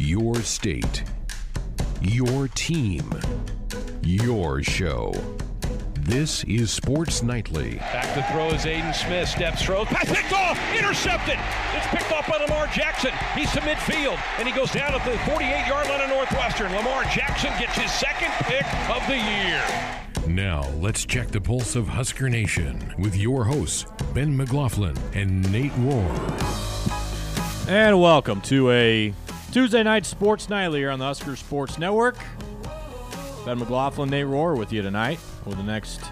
Your state. Your team. Your show. This is Sports Nightly. Back to throw is Aidan Smith. Steps, throw. pass picked off, intercepted. It's picked off by Lamar Jackson. He's to midfield, and he goes down at the 48-yard line of Northwestern. Lamar Jackson gets his second pick of the year. Now, let's check the pulse of Husker Nation with your hosts, Ben McLaughlin and Nate Rohr. And welcome to a Tuesday night sports nightly here on the Husker Sports Network. Ben McLaughlin, Nate Rohr with you tonight for the next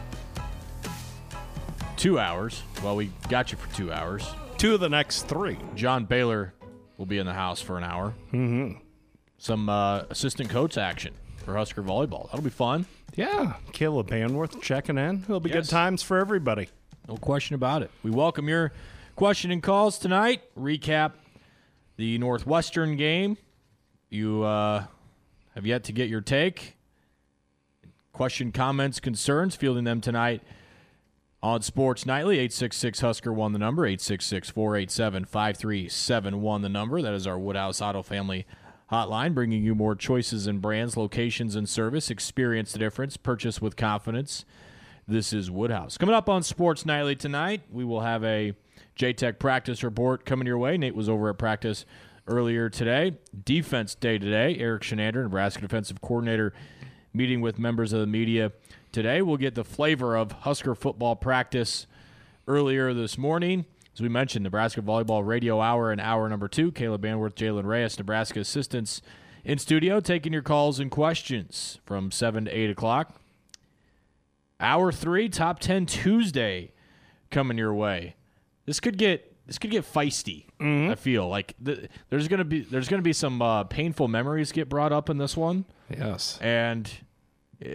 two hours. Well, we got you for two hours. Two of the next three. John Baylor will be in the house for an hour. Mm-hmm. Some uh, assistant coach action for Husker volleyball. That'll be fun. Yeah, Kayla Banwarth checking in. It'll be Yes. good times for everybody. No question about it. We welcome your question and calls tonight. Recap the Northwestern game. You uh, have yet to get your take. Question, comments, concerns, fielding them tonight on Sports Nightly. 866 Husker won the number. 866 487 5371 the number. That is our Woodhouse Auto Family hotline, bringing you more choices and brands, locations, and service. Experience the difference. Purchase with confidence. This is Woodhouse. Coming up on Sports Nightly tonight, we will have a JTech practice report coming your way. Nate was over at practice earlier today. Defense day today. Erik Chinander, Nebraska defensive coordinator, meeting with members of the media today. We'll get the flavor of Husker football practice earlier this morning. As we mentioned, Nebraska Volleyball Radio Hour and Hour number two. Kayla Banwarth, Jaylen Reyes, Nebraska assistants in studio, taking your calls and questions from 7 to 8 o'clock. Hour three, top ten Tuesday, coming your way. This could get this could get feisty. I feel like th- there's gonna be there's gonna be some uh, painful memories get brought up in this one, Yes. and uh,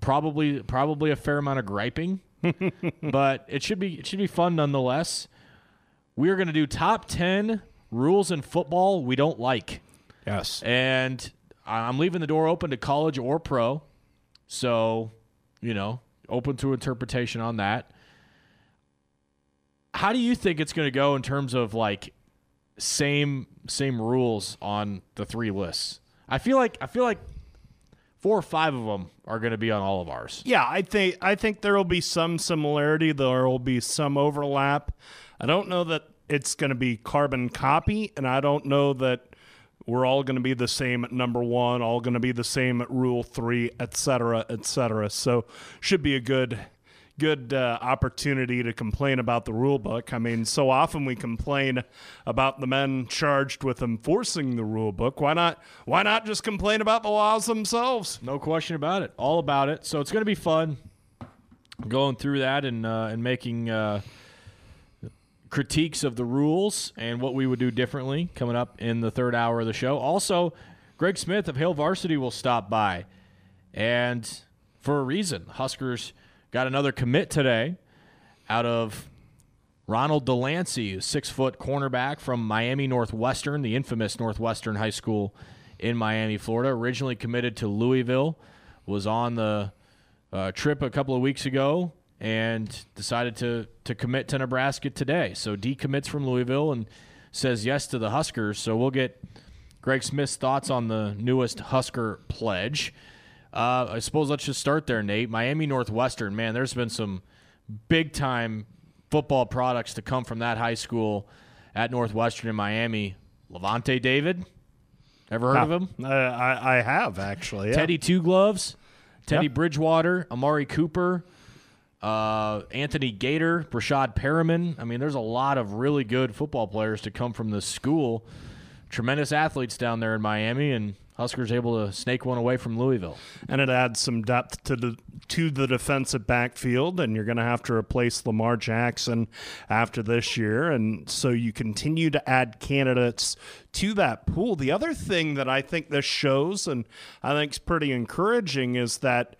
probably probably a fair amount of griping, but it should be it should be fun nonetheless. We are gonna do top ten rules in football we don't like Yes. and I'm leaving the door open to college or pro. So, you know, open to interpretation on that. How do you think it's going to go in terms of like same same rules on the three lists? I feel like I feel like four or five of them are going to be on all of ours. Yeah, I think I think there will be some similarity. There will be some overlap. I don't know that it's going to be carbon copy, and I don't know that we're all going to be the same at number one, all going to be the same at rule three, et cetera, et cetera. So should be a good good uh, opportunity to complain about the rule book. I mean, so often we complain about the men charged with enforcing the rule book. Why not? Why not just complain about the laws themselves? No question about it. All about it. So it's going to be fun going through that and uh, and making uh, critiques of the rules and what we would do differently coming up in the third hour of the show. Also, Greg Smith of Hail Varsity will stop by, and for a reason, Huskers got another commit today out of Ronald Delancey, six foot cornerback from Miami Northwestern, the infamous Northwestern High School in Miami, Florida. Originally committed to Louisville, was on the uh, trip a couple of weeks ago and decided to to commit to Nebraska today. So decommits from Louisville and says yes to the Huskers. So we'll get Greg Smith's thoughts on the newest Husker pledge. Uh, I suppose let's just start there, Nate. Miami Northwestern, man, there's been some big time football products to come from that high school at Northwestern in Miami. Lavonte David, ever heard of him? Uh, I, I have actually. yeah. Teddy Two Gloves, Teddy Yep. Bridgewater, Amari Cooper, uh, Anthony Gaitor, Breshad Perriman. I mean, there's a lot of really good football players to come from this school. Tremendous athletes down there in Miami, and Huskers able to snake one away from Louisville. and it adds some depth to the to the defensive backfield and you're going to have to replace Lamar Jackson after this year and so you continue to add candidates to that pool. The other thing that I think this shows and I think is pretty encouraging is that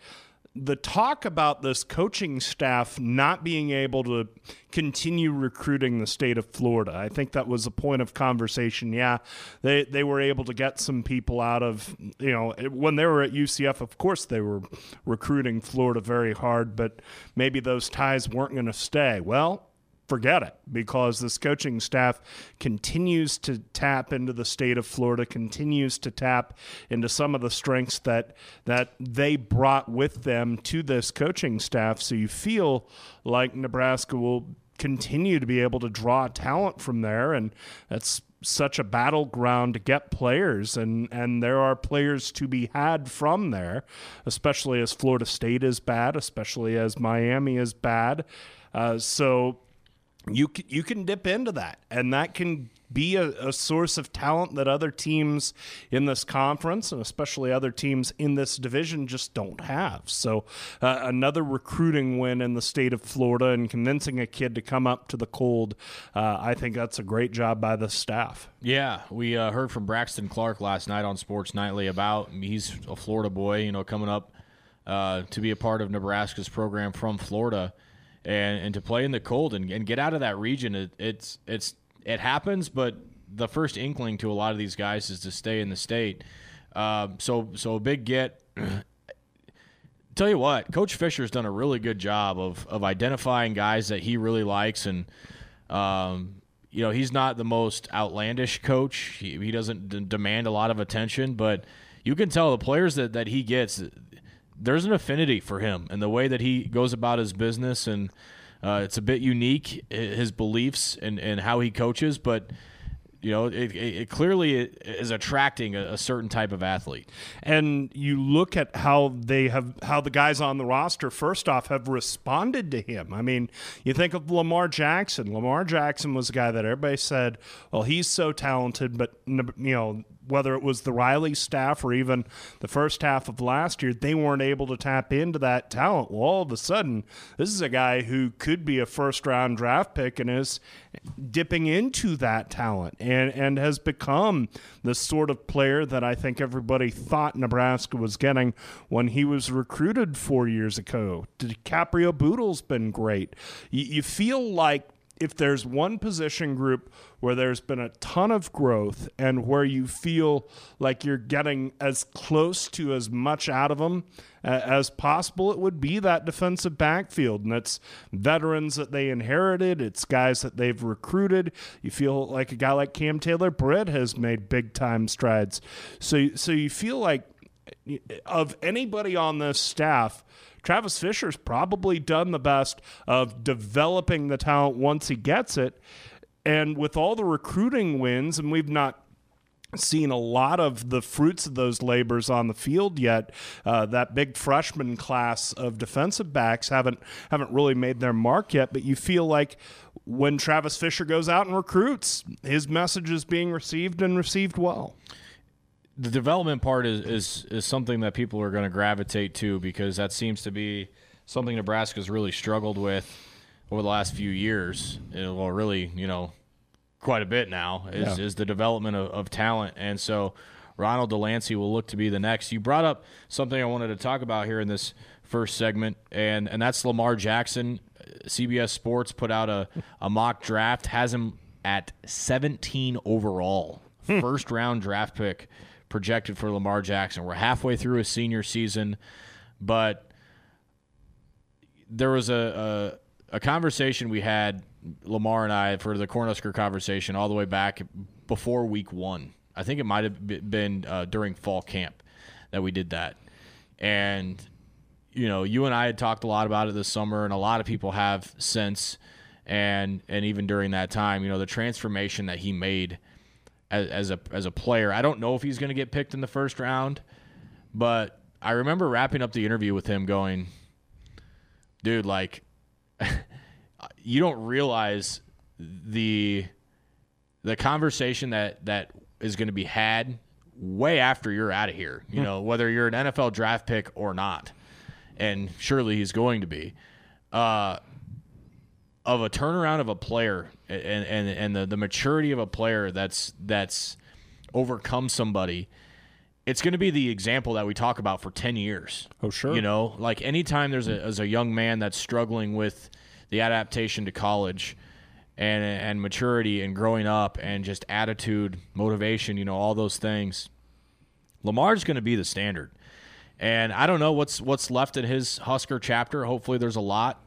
the talk about this coaching staff not being able to continue recruiting the state of Florida. I think that was a point of conversation. Yeah, they they were able to get some people out of, you know, when they were at UCF, of course they were recruiting Florida very hard, but maybe those ties weren't going to stay. Well, forget it because this coaching staff continues to tap into the state of Florida, continues to tap into some of the strengths that that they brought with them to this coaching staff. So you feel like Nebraska will continue to be able to draw talent from there, and that's such a battleground to get players. And and there are players to be had from there especially as Florida State is bad especially as Miami is bad. Uh, so you can, you can dip into that, and that can be a, a, source of talent that other teams in this conference, and especially other teams in this division, just don't have. So, uh, another recruiting win in the state of Florida and convincing a kid to come up to the cold. Uh, I think that's a great job by the staff. Yeah, we uh, heard from Braxton Clark last night on Sports Nightly about he's a Florida boy, you know, coming up uh, to be a part of Nebraska's program from Florida and and to play in the cold and, and get out of that region. It, it's it's it happens, but the first inkling to a lot of these guys is to stay in the state. Um, so so a big get. Tell you what, Coach Fisher's done a really good job of of identifying guys that he really likes, and um, you know he's not the most outlandish coach. He, he doesn't d- demand a lot of attention, but you can tell the players that, that he gets there's an affinity for him and the way that he goes about his business, and uh, it's a bit unique his beliefs and, and how he coaches, but you know, it, it, clearly is attracting a, a, certain type of athlete. And you look at how they have, how the guys on the roster, first off, have responded to him. I mean, you think of Lamar Jackson. Lamar Jackson was a guy that everybody said, well, he's so talented, but, you know, whether it was the Riley staff or even the first half of last year, they weren't able to tap into that talent. Well, all of a sudden, this is a guy who could be a first round draft pick and is dipping into that talent and, and has become the sort of player that I think everybody thought Nebraska was getting when he was recruited four years ago. DiCaprio Bootle's been great. You, you feel like if there's one position group where there's been a ton of growth and where you feel like you're getting as close to as much out of them as possible, it would be that defensive backfield. And it's veterans that they inherited, it's guys that they've recruited. You feel like a guy like Cam Taylor Britt has made big time strides. So, so you feel like of anybody on this staff, Travis Fisher's probably done the best of developing the talent once he gets it. And with all the recruiting wins, and we've not seen a lot of the fruits of those labors on the field yet. Uh, that big freshman class of defensive backs haven't haven't really made their mark yet. But you feel like when Travis Fisher goes out and recruits, his message is being received and received well the development part is, is is something that people are going to gravitate to because that seems to be something Nebraska's really struggled with over the last few years. Well, really, you know, quite a bit now is, yeah. is the development of, of talent, and so Ronald Delancey will look to be the next. You brought up something I wanted to talk about here in this first segment, and and that's Lamar Jackson. CBS Sports put out a, a mock draft, has him at 17 overall, hmm. first round draft pick projected for Lamar Jackson. We're halfway through his senior season, but there was a, a, a conversation we had, Lamar and I, for the Cornhusker conversation all the way back before week one. I think it might have been uh, during fall camp that we did that. And, you know, you and I had talked a lot about it this summer, and a lot of people have since. And, and even during that time, you know, the transformation that he made – as, as a as a player. I don't know if he's going to get picked in the first round, but I remember wrapping up the interview with him going, "Dude, like you don't realize the the conversation that that is going to be had way after you're out of here. You hmm. know, whether you're an NFL draft pick or not, and surely he's going to be." Uh, of a turnaround of a player and and, and the, the maturity of a player that's that's overcome somebody it's going to be the example that we talk about for 10 years. Oh sure. You know like anytime there's a, there's a young man that's struggling with the adaptation to college and and maturity and growing up and just attitude motivation you know all those things lamar's going to be the standard. And i don't know what's what's left in his husker chapter. Hopefully there's a lot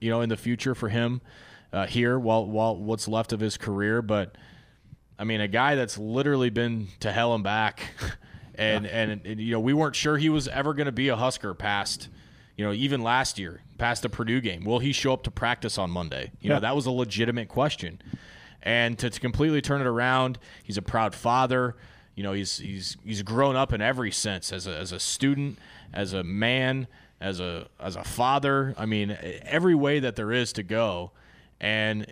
you know, in the future for him uh, here while while what's left of his career. But I mean, a guy that's literally been to hell and back, and, yeah. and and you know we weren't sure he was ever going to be a Husker past. You know, even last year, past the Purdue game, will he show up to practice on Monday? You yeah. know, that was a legitimate question. And to, to completely turn it around, he's a proud father. You know, he's he's he's grown up in every sense as a, as a student, as a man, as a as a father. I mean, every way that there is to go, and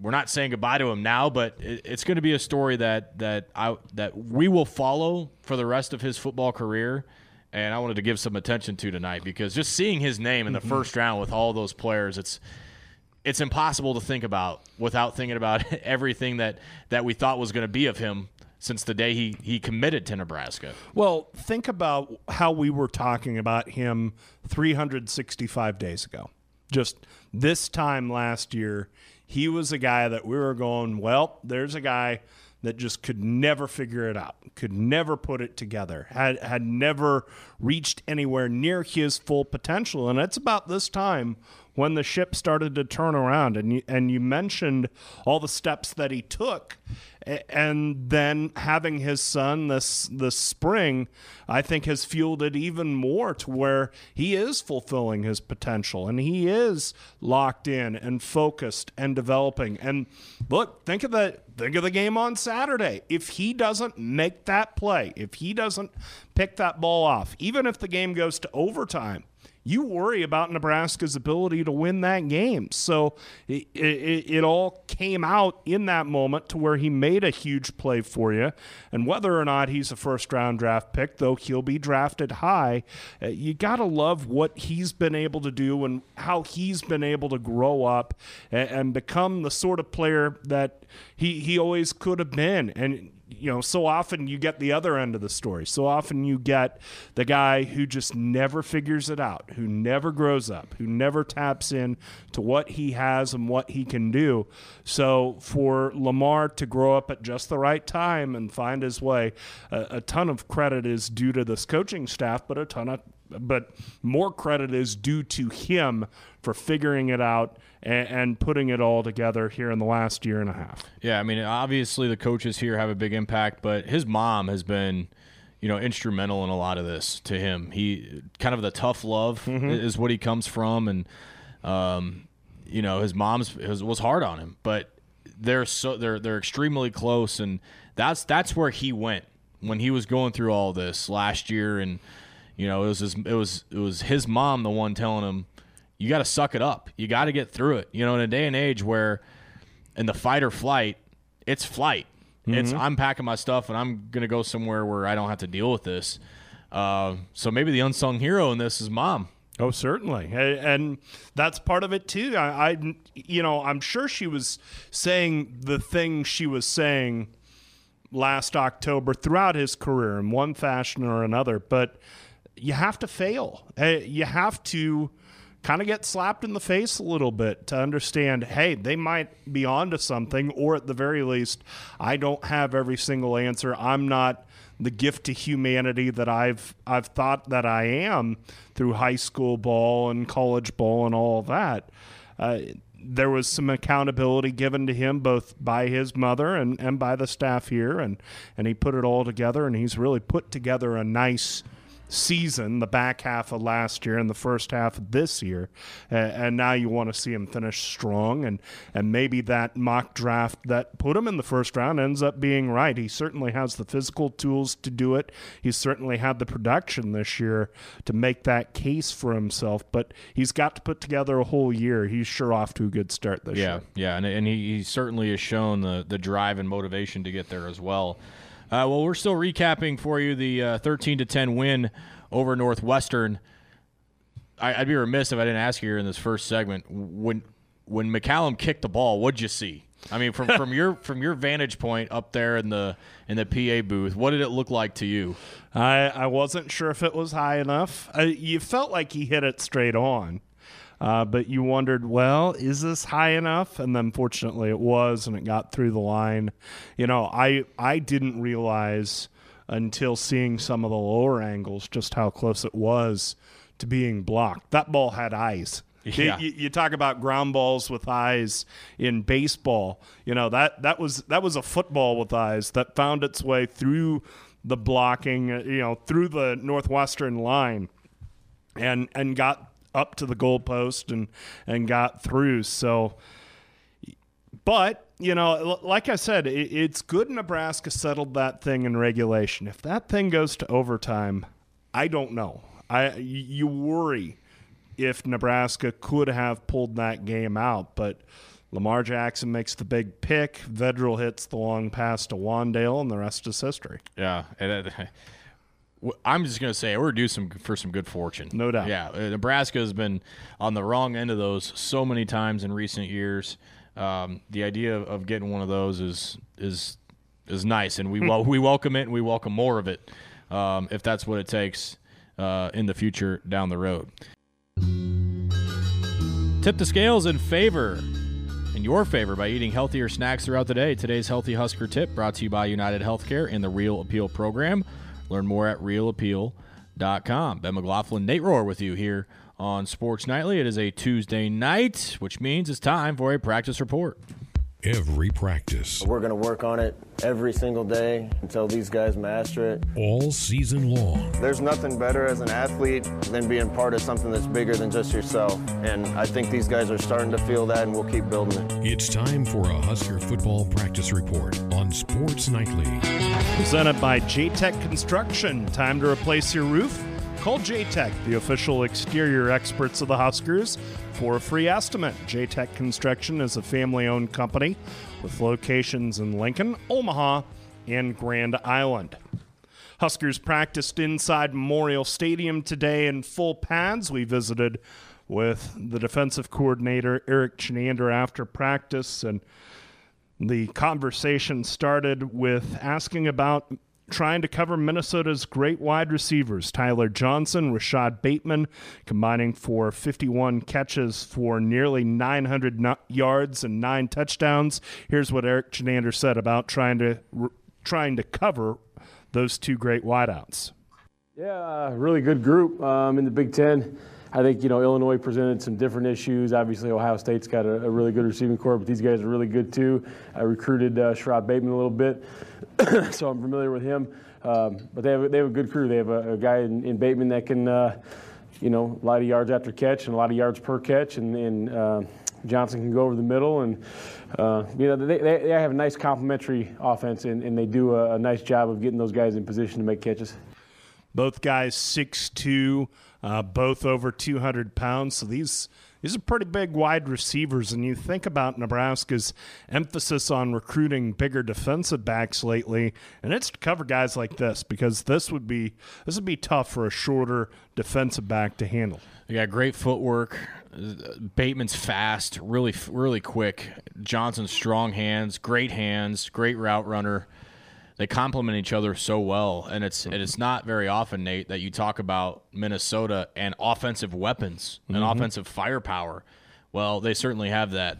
we're not saying goodbye to him now, but it's going to be a story that that I that we will follow for the rest of his football career. And I wanted to give some attention to tonight because just seeing his name in the mm-hmm. first round with all those players, it's it's impossible to think about without thinking about everything that that we thought was going to be of him since the day he, he committed to Nebraska. Well, think about how we were talking about him 365 days ago. Just this time last year, he was a guy that we were going, well, there's a guy that just could never figure it out, could never put it together, had had never reached anywhere near his full potential. And it's about this time when the ship started to turn around and you, and you mentioned all the steps that he took and then having his son this this spring I think has fueled it even more to where he is fulfilling his potential and he is locked in and focused and developing. And look think of the think of the game on Saturday. If he doesn't make that play if he doesn't pick that ball off even if the game goes to overtime you worry about Nebraska's ability to win that game. So it, it, it, all came out in that moment to where he made a huge play for you. And whether or not he's a first round draft pick, though he'll be drafted high, uh, you got to love what he's been able to do and how he's been able to grow up and, and become the sort of player that he, he always could have been. And you know, so often you get the other end of the story. So often you get the guy who just never figures it out, who never grows up, who never taps in to what he has and what he can do. So for Lamar to grow up at just the right time and find his way, a, a ton of credit is due to this coaching staff, but a ton of but more credit is due to him for figuring it out and, and, putting it all together here in the last year and a half. Yeah, I mean, obviously the coaches here have a big impact, but his mom has been, you know, instrumental in a lot of this to him. He kind of the tough love mm-hmm. is what he comes from, and um, you know, his mom's was hard on him, but they're so they're they're extremely close, and that's that's where he went when he was going through all this last year and you know, it was his, it was it was his mom the one telling him, "You got to suck it up. You got to get through it." You know, in a day and age where, in the fight or flight, it's flight. Mm-hmm. It's I'm packing my stuff and I'm gonna go somewhere where I don't have to deal with this. Uh, so maybe the unsung hero in this is mom. Oh, certainly, and that's part of it too. I, I, you know, I'm sure she was saying the thing she was saying last October throughout his career in one fashion or another, but you have to fail. You have to kind of get slapped in the face a little bit to understand hey they might be onto something or at the very least i don't have every single answer. I'm not the gift to humanity that i've i've thought that i am through high school ball and college ball and all that. Uh, there was some accountability given to him both by his mother and, and by the staff here and, and he put it all together and he's really put together a nice season, the back half of last year and the first half of this year, and now you want to see him finish strong, and and maybe that mock draft that put him in the first round ends up being right. He certainly has the physical tools to do it. He certainly had the production this year to make that case for himself, but he's got to put together a whole year. He's sure off to a good start this yeah, year. Yeah, yeah, and, and he, he certainly has shown the the drive and motivation to get there as well. Uh, well, we're still recapping for you the uh, 13 to 10 win over Northwestern. I, would be remiss if I didn't ask you here in this first segment when when McCallum kicked the ball. What'd you see? I mean, from, from your from your vantage point up there in the in the PA booth, what did it look like to you? I I wasn't sure if it was high enough. I, you felt like he hit it straight on. Uh, but you wondered, well, is this high enough? And then fortunately it was, and it got through the line. You know, I I didn't realize until seeing some of the lower angles just how close it was to being blocked. That ball had eyes. Yeah. You, you talk about ground balls with eyes in baseball. You know that that was that was a football with eyes that found its way through the blocking. You know, through the northwestern line, and and got up to the goalpost and and got through. So, but you know, like I said, it, it's good Nebraska settled that thing in regulation. If that thing goes to overtime, I don't know. I you worry if Nebraska could have pulled that game out, but Lamar Jackson makes the big pick. Vedral hits the long pass to Wan'Dale, and the rest is history. Yeah, it, I'm just gonna say we're due some for some good fortune. No doubt. Yeah, uh, Nebraska has been on the wrong end of those so many times in recent years. Um, the idea of, of getting one of those is is is nice, and we wel- we welcome it, and we welcome more of it um, if that's what it takes uh, in the future down the road. Tip the scales in favor in your favor by eating healthier snacks throughout the day. Today's Healthy Husker tip brought to you by United Healthcare and the Real Appeal program. Learn more at realappeal.com. Ben McLaughlin, Nate Rohr with you here on Sports Nightly. It is a Tuesday night, which means it's time for a practice report. Every practice, We're going to work on it every single day until these guys master it. all season long. There's nothing better as an athlete than being part of something that's bigger than just yourself. And I think these guys are starting to feel that, and we'll keep building it. It's time for a Husker football practice report on Sports Nightly. Presented by JTech Construction. Time to replace your roof? Call JTech, the official exterior experts of the Huskers, for a free estimate. JTech Construction is a family owned company with locations in Lincoln, Omaha, and Grand Island. Huskers practiced inside Memorial Stadium today in full pads. We visited with the defensive coordinator, Erik Chinander, after practice, and the conversation started with asking about trying to cover Minnesota's great wide receivers, Tyler Johnson, Rashod Bateman, combining for 51 catches for nearly 900 no- yards and nine touchdowns. Here's what Erik Chinander said about trying to r- trying to cover those two great wideouts. Yeah, uh, really good group um, in the Big Ten. I think you know Illinois presented some different issues. Obviously, Ohio State's got a, a really good receiving core, but these guys are really good too. I recruited uh, Bateman a little bit, so I'm familiar with him. Um, but they have they have a good crew. They have a, a guy in, in Bateman that can, uh, you know, a lot of yards after catch and a lot of yards per catch, and, and uh, Johnson can go over the middle, and uh, you know they, they, have a nice complementary offense, and, and they do a, a nice job of getting those guys in position to make catches. Both guys 6'2", uh, both over 200 pounds. So these these are pretty big wide receivers. And you think about Nebraska's emphasis on recruiting bigger defensive backs lately, and it's to cover guys like this because this would be this would be tough for a shorter defensive back to handle. They got great footwork. Bateman's fast, really, really quick. Johnson's strong hands, great hands, great route runner. They complement each other so well, and it's mm-hmm. and it's not very often, Nate, that you talk about Minnesota and offensive weapons and mm-hmm. offensive firepower. Well, they certainly have that,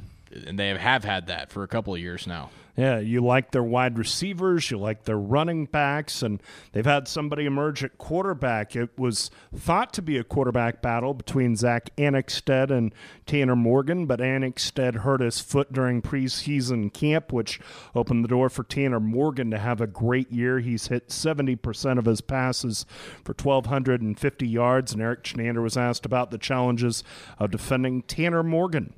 and they have had that for a couple of years now. Yeah, you like their wide receivers, you like their running backs, and they've had somebody emerge at quarterback. It was thought to be a quarterback battle between Zack Annexstad and Tanner Morgan, but Anixted hurt his foot during preseason camp, which opened the door for Tanner Morgan to have a great year. He's hit 70% of his passes for 1,250 yards, and Erik Chinander was asked about the challenges of defending Tanner Morgan.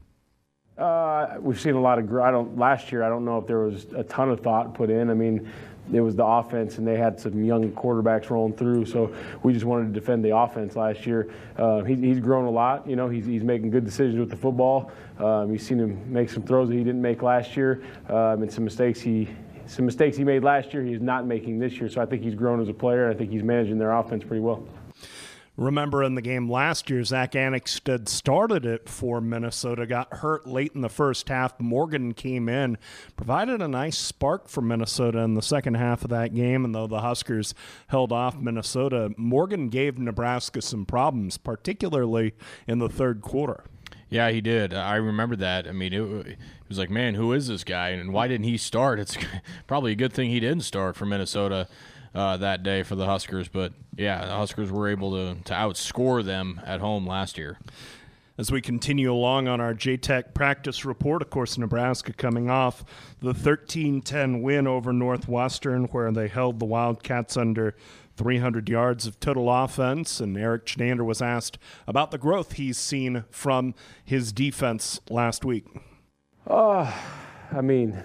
Uh, we've seen a lot of. I don't. Last year, I don't know if there was a ton of thought put in. I mean, it was the offense, and they had some young quarterbacks rolling through. So we just wanted to defend the offense last year. Uh, he, he's grown a lot. You know, he's, he's making good decisions with the football. Um, you've seen him make some throws that he didn't make last year, um, and some mistakes he. Some mistakes he made last year, he's not making this year. So I think he's grown as a player. I think he's managing their offense pretty well. Remember in the game last year, Zack Annexstad started it for Minnesota, got hurt late in the first half. Morgan came in, provided a nice spark for Minnesota in the second half of that game. And though the Huskers held off Minnesota, Morgan gave Nebraska some problems, particularly in the third quarter. Yeah, he did. I remember that. I mean, it, it was like, man, who is this guy, and why didn't he start? It's probably a good thing he didn't start for Minnesota uh, that day for the Huskers. But yeah, the Huskers were able to to outscore them at home last year. As we continue along on our JTech practice report, of course, Nebraska coming off the 13 10 win over Northwestern, where they held the Wildcats under 300 yards of total offense. And Erik Chinander was asked about the growth he's seen from his defense last week. Oh, I mean,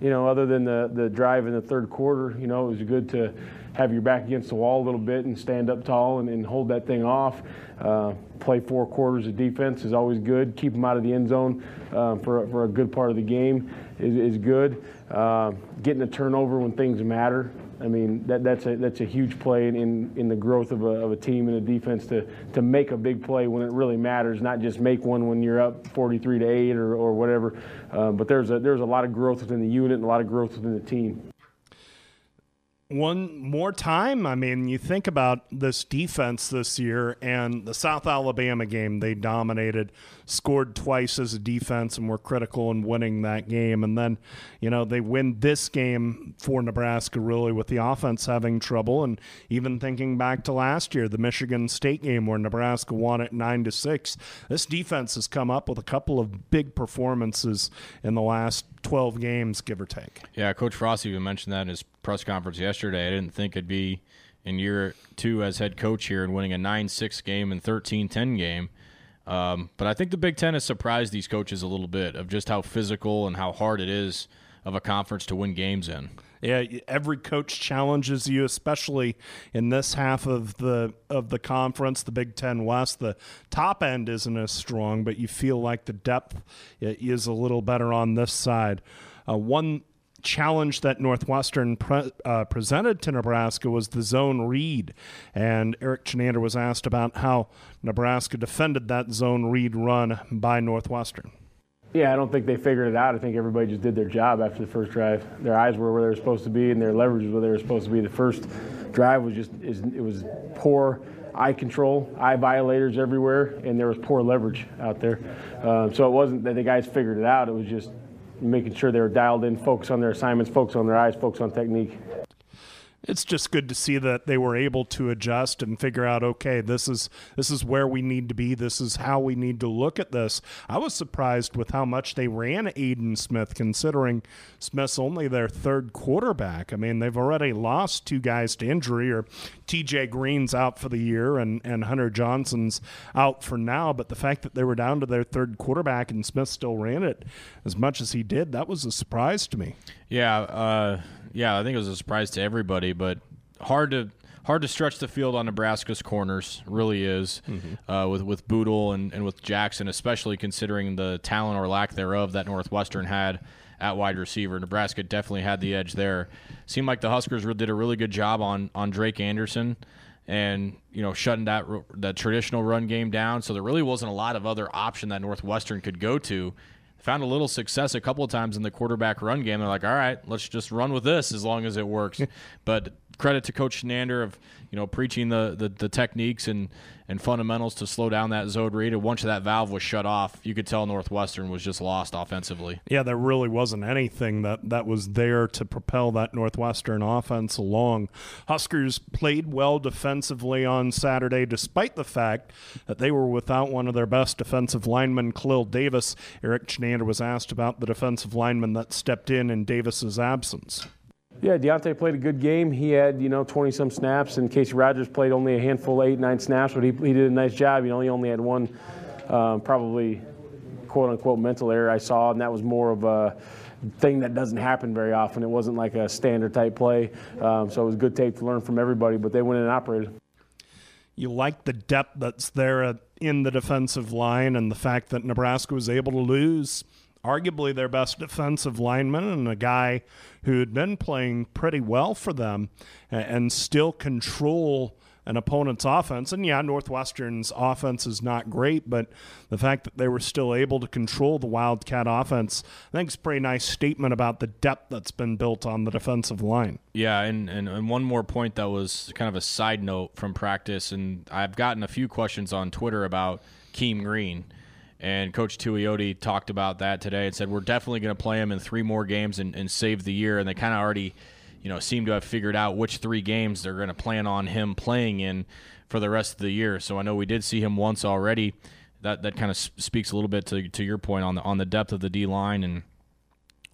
you know, other than the, the drive in the third quarter, you know, it was good to have your back against the wall a little bit and stand up tall and, and hold that thing off. Uh, play four quarters of defense is always good. Keep them out of the end zone uh, for, for a good part of the game is, is good. Uh, getting a turnover when things matter. I mean, that, that's, a, that's a huge play in, in the growth of a, of a team and a defense to, to make a big play when it really matters, not just make one when you're up 43 to 8 or, or whatever. Uh, but there's a, there's a lot of growth within the unit and a lot of growth within the team one more time. I mean, you think about this defense this year and the South Alabama game, they dominated, scored twice as a defense, and were critical in winning that game. And then, you know, they win this game for Nebraska really with the offense having trouble. And even thinking back to last year, the Michigan State game where Nebraska won it 9 to 6, this defense has come up with a couple of big performances in the last 12 games, give or take. Yeah, Coach Frost even mentioned that in his press conference yesterday. I didn't think it'd be in year two as head coach here and winning a 9 6 game and 13 10 game. Um, but I think the Big Ten has surprised these coaches a little bit of just how physical and how hard it is of a conference to win games in. Yeah, every coach challenges you, especially in this half of the of the conference, the Big Ten West. The top end isn't as strong, but you feel like the depth is a little better on this side. Uh, one challenge that Northwestern pre- uh, presented to Nebraska was the zone read. And Erik Chinander was asked about how Nebraska defended that zone read run by Northwestern. Yeah, I don't think they figured it out. I think everybody just did their job after the first drive. Their eyes were where they were supposed to be, and their leverage was where they were supposed to be. The first drive was just it was poor eye control, eye violators everywhere, and there was poor leverage out there. Um, so it wasn't that the guys figured it out. It was just making sure they were dialed in, focus on their assignments, focus on their eyes, focus on technique it's just good to see that they were able to adjust and figure out okay this is this is where we need to be. This is how we need to look at this. I was surprised with how much they ran aidan smith considering smith's only their third quarterback. I mean they've already lost two guys to injury or tj green's out for the year and and hunter johnson's out for now. But the fact that they were down to their third quarterback and smith still ran it as much as he did that was a surprise to me. Yeah uh yeah, I think it was a surprise to everybody, but hard to hard to stretch the field on Nebraska's corners. Really is mm-hmm. uh, with with Bootle and, and with Jackson, especially considering the talent or lack thereof that Northwestern had at wide receiver. Nebraska definitely had the edge there. Seemed like the Huskers did a really good job on on Drake Anderson and you know shutting that that traditional run game down. So there really wasn't a lot of other option that Northwestern could go to found a little success a couple of times in the quarterback run game. They're like, all right, let's just run with this as long as it works. but credit to Coach Chinander of you know preaching the, the, the techniques and and fundamentals to slow down that zone read. And once that valve was shut off, you could tell Northwestern was just lost offensively. Yeah, there really wasn't anything that, that was there to propel that Northwestern offense along. Huskers played well defensively on Saturday, despite the fact that they were without one of their best defensive linemen, Khalil Davis. Erik Chinander was asked about the defensive lineman that stepped in in Davis's absence. Yeah, Deontay played a good game. He had, you know, 20 some snaps, and Casey Rogers played only a handful, eight, nine snaps, but he, he did a nice job. You know, he only had one, um, probably quote unquote mental error I saw, and that was more of a thing that doesn't happen very often. It wasn't like a standard type play. Um, so it was good tape to learn from everybody, but they went in and operated. You like the depth that's there in the defensive line and the fact that Nebraska was able to lose arguably their best defensive lineman and a guy who had been playing pretty well for them and still control an opponent's offense. And yeah, Northwestern's offense is not great, but the fact that they were still able to control the Wildcat offense, I think is a pretty nice statement about the depth that's been built on the defensive line. Yeah, and, and, and one more point that was kind of a side note from practice, and I've gotten a few questions on Twitter about Keem Green and Coach Tuioti talked about that today and said we're definitely going to play him in three more games and, and save the year. And they kind of already, you know, seem to have figured out which three games they're going to plan on him playing in for the rest of the year. So I know we did see him once already that that kind of speaks a little bit to to your point on the on the depth of the D line and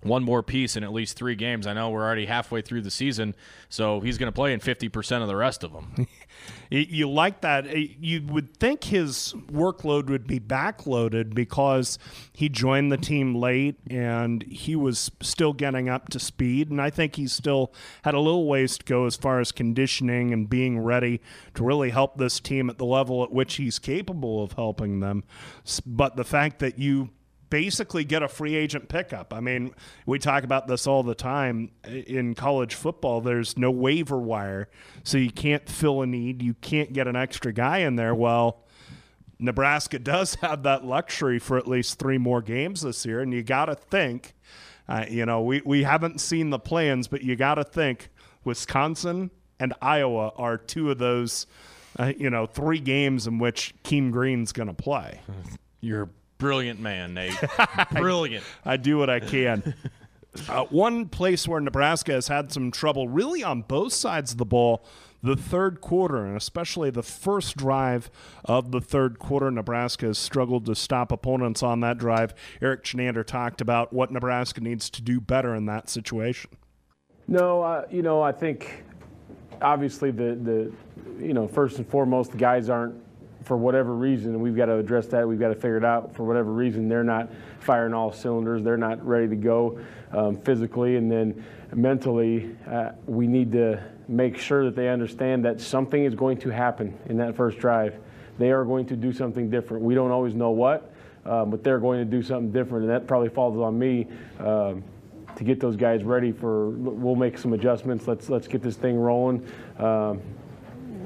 one more piece in at least three games. I know we're already halfway through the season, so he's going to play in 50% of the rest of them. you like that. You would think his workload would be backloaded because he joined the team late and he was still getting up to speed. And I think he still had a little ways to go as far as conditioning and being ready to really help this team at the level at which he's capable of helping them. But the fact that you basically get a free agent pickup. I mean, we talk about this all the time in college football. There's no waiver wire, so you can't fill a need. You can't get an extra guy in there. Well, Nebraska does have that luxury for at least three more games this year, and you got to think. Uh, you know, we, we haven't seen the plans, but you got to think Wisconsin and Iowa are two of those, uh, you know, three games in which Keem Green's going to play. You're Brilliant man, Nate. Brilliant. I, I do what I can. Uh, one place where Nebraska has had some trouble, really on both sides of the ball, the third quarter, and especially the first drive of the third quarter. Nebraska has struggled to stop opponents on that drive. Erik Chinander talked about what Nebraska needs to do better in that situation. No, uh, you know, I think obviously the, the, you know, first and foremost, the guys aren't for whatever reason, and we've got to address that. We've got to figure it out. For whatever reason, they're not firing all cylinders. They're not ready to go um, physically, and then mentally, uh, we need to make sure that they understand that something is going to happen in that first drive. They are going to do something different. We don't always know what, um, but they're going to do something different, and that probably falls on me. Um, to get those guys ready for, we'll make some adjustments. Let's let's get this thing rolling. Um,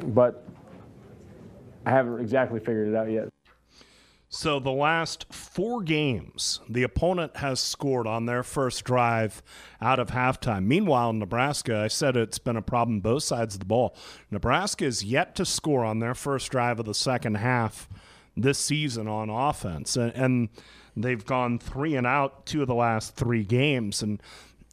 but I haven't exactly figured it out yet. So, the last four games, the opponent has scored on their first drive out of halftime. Meanwhile, Nebraska, I said it's been a problem both sides of the ball. Nebraska is yet to score on their first drive of the second half this season on offense. And, they've gone three and out two of the last three games. And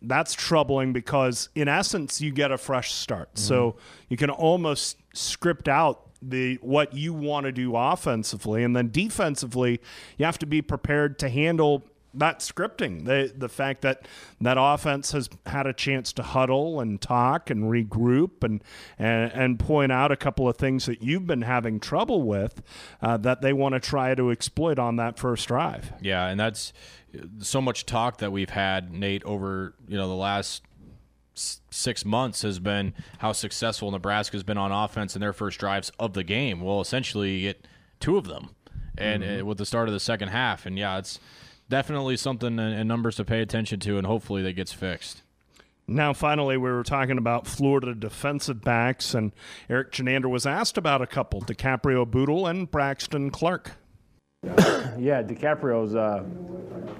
that's troubling because, in essence, you get a fresh start. Mm-hmm. So, you can almost script out the what you want to do offensively. And then defensively you have to be prepared to handle that scripting the the fact that that offense has had a chance to huddle and talk and regroup and and, and point out a couple of things that you've been having trouble with uh, that they want to try to exploit on that first drive. Yeah and that's so much talk that we've had Nate over you know the last six months has been how successful Nebraska has been on offense in their first drives of the game. Well, essentially, you get two of them, and mm-hmm. with the start of the second half, and yeah, it's definitely something and numbers to pay attention to, and hopefully that gets fixed. Now, finally, we were talking about Florida defensive backs, and Erik Chinander was asked about a couple: DiCaprio Bootle and Braxton Clark. yeah, DiCaprio's uh,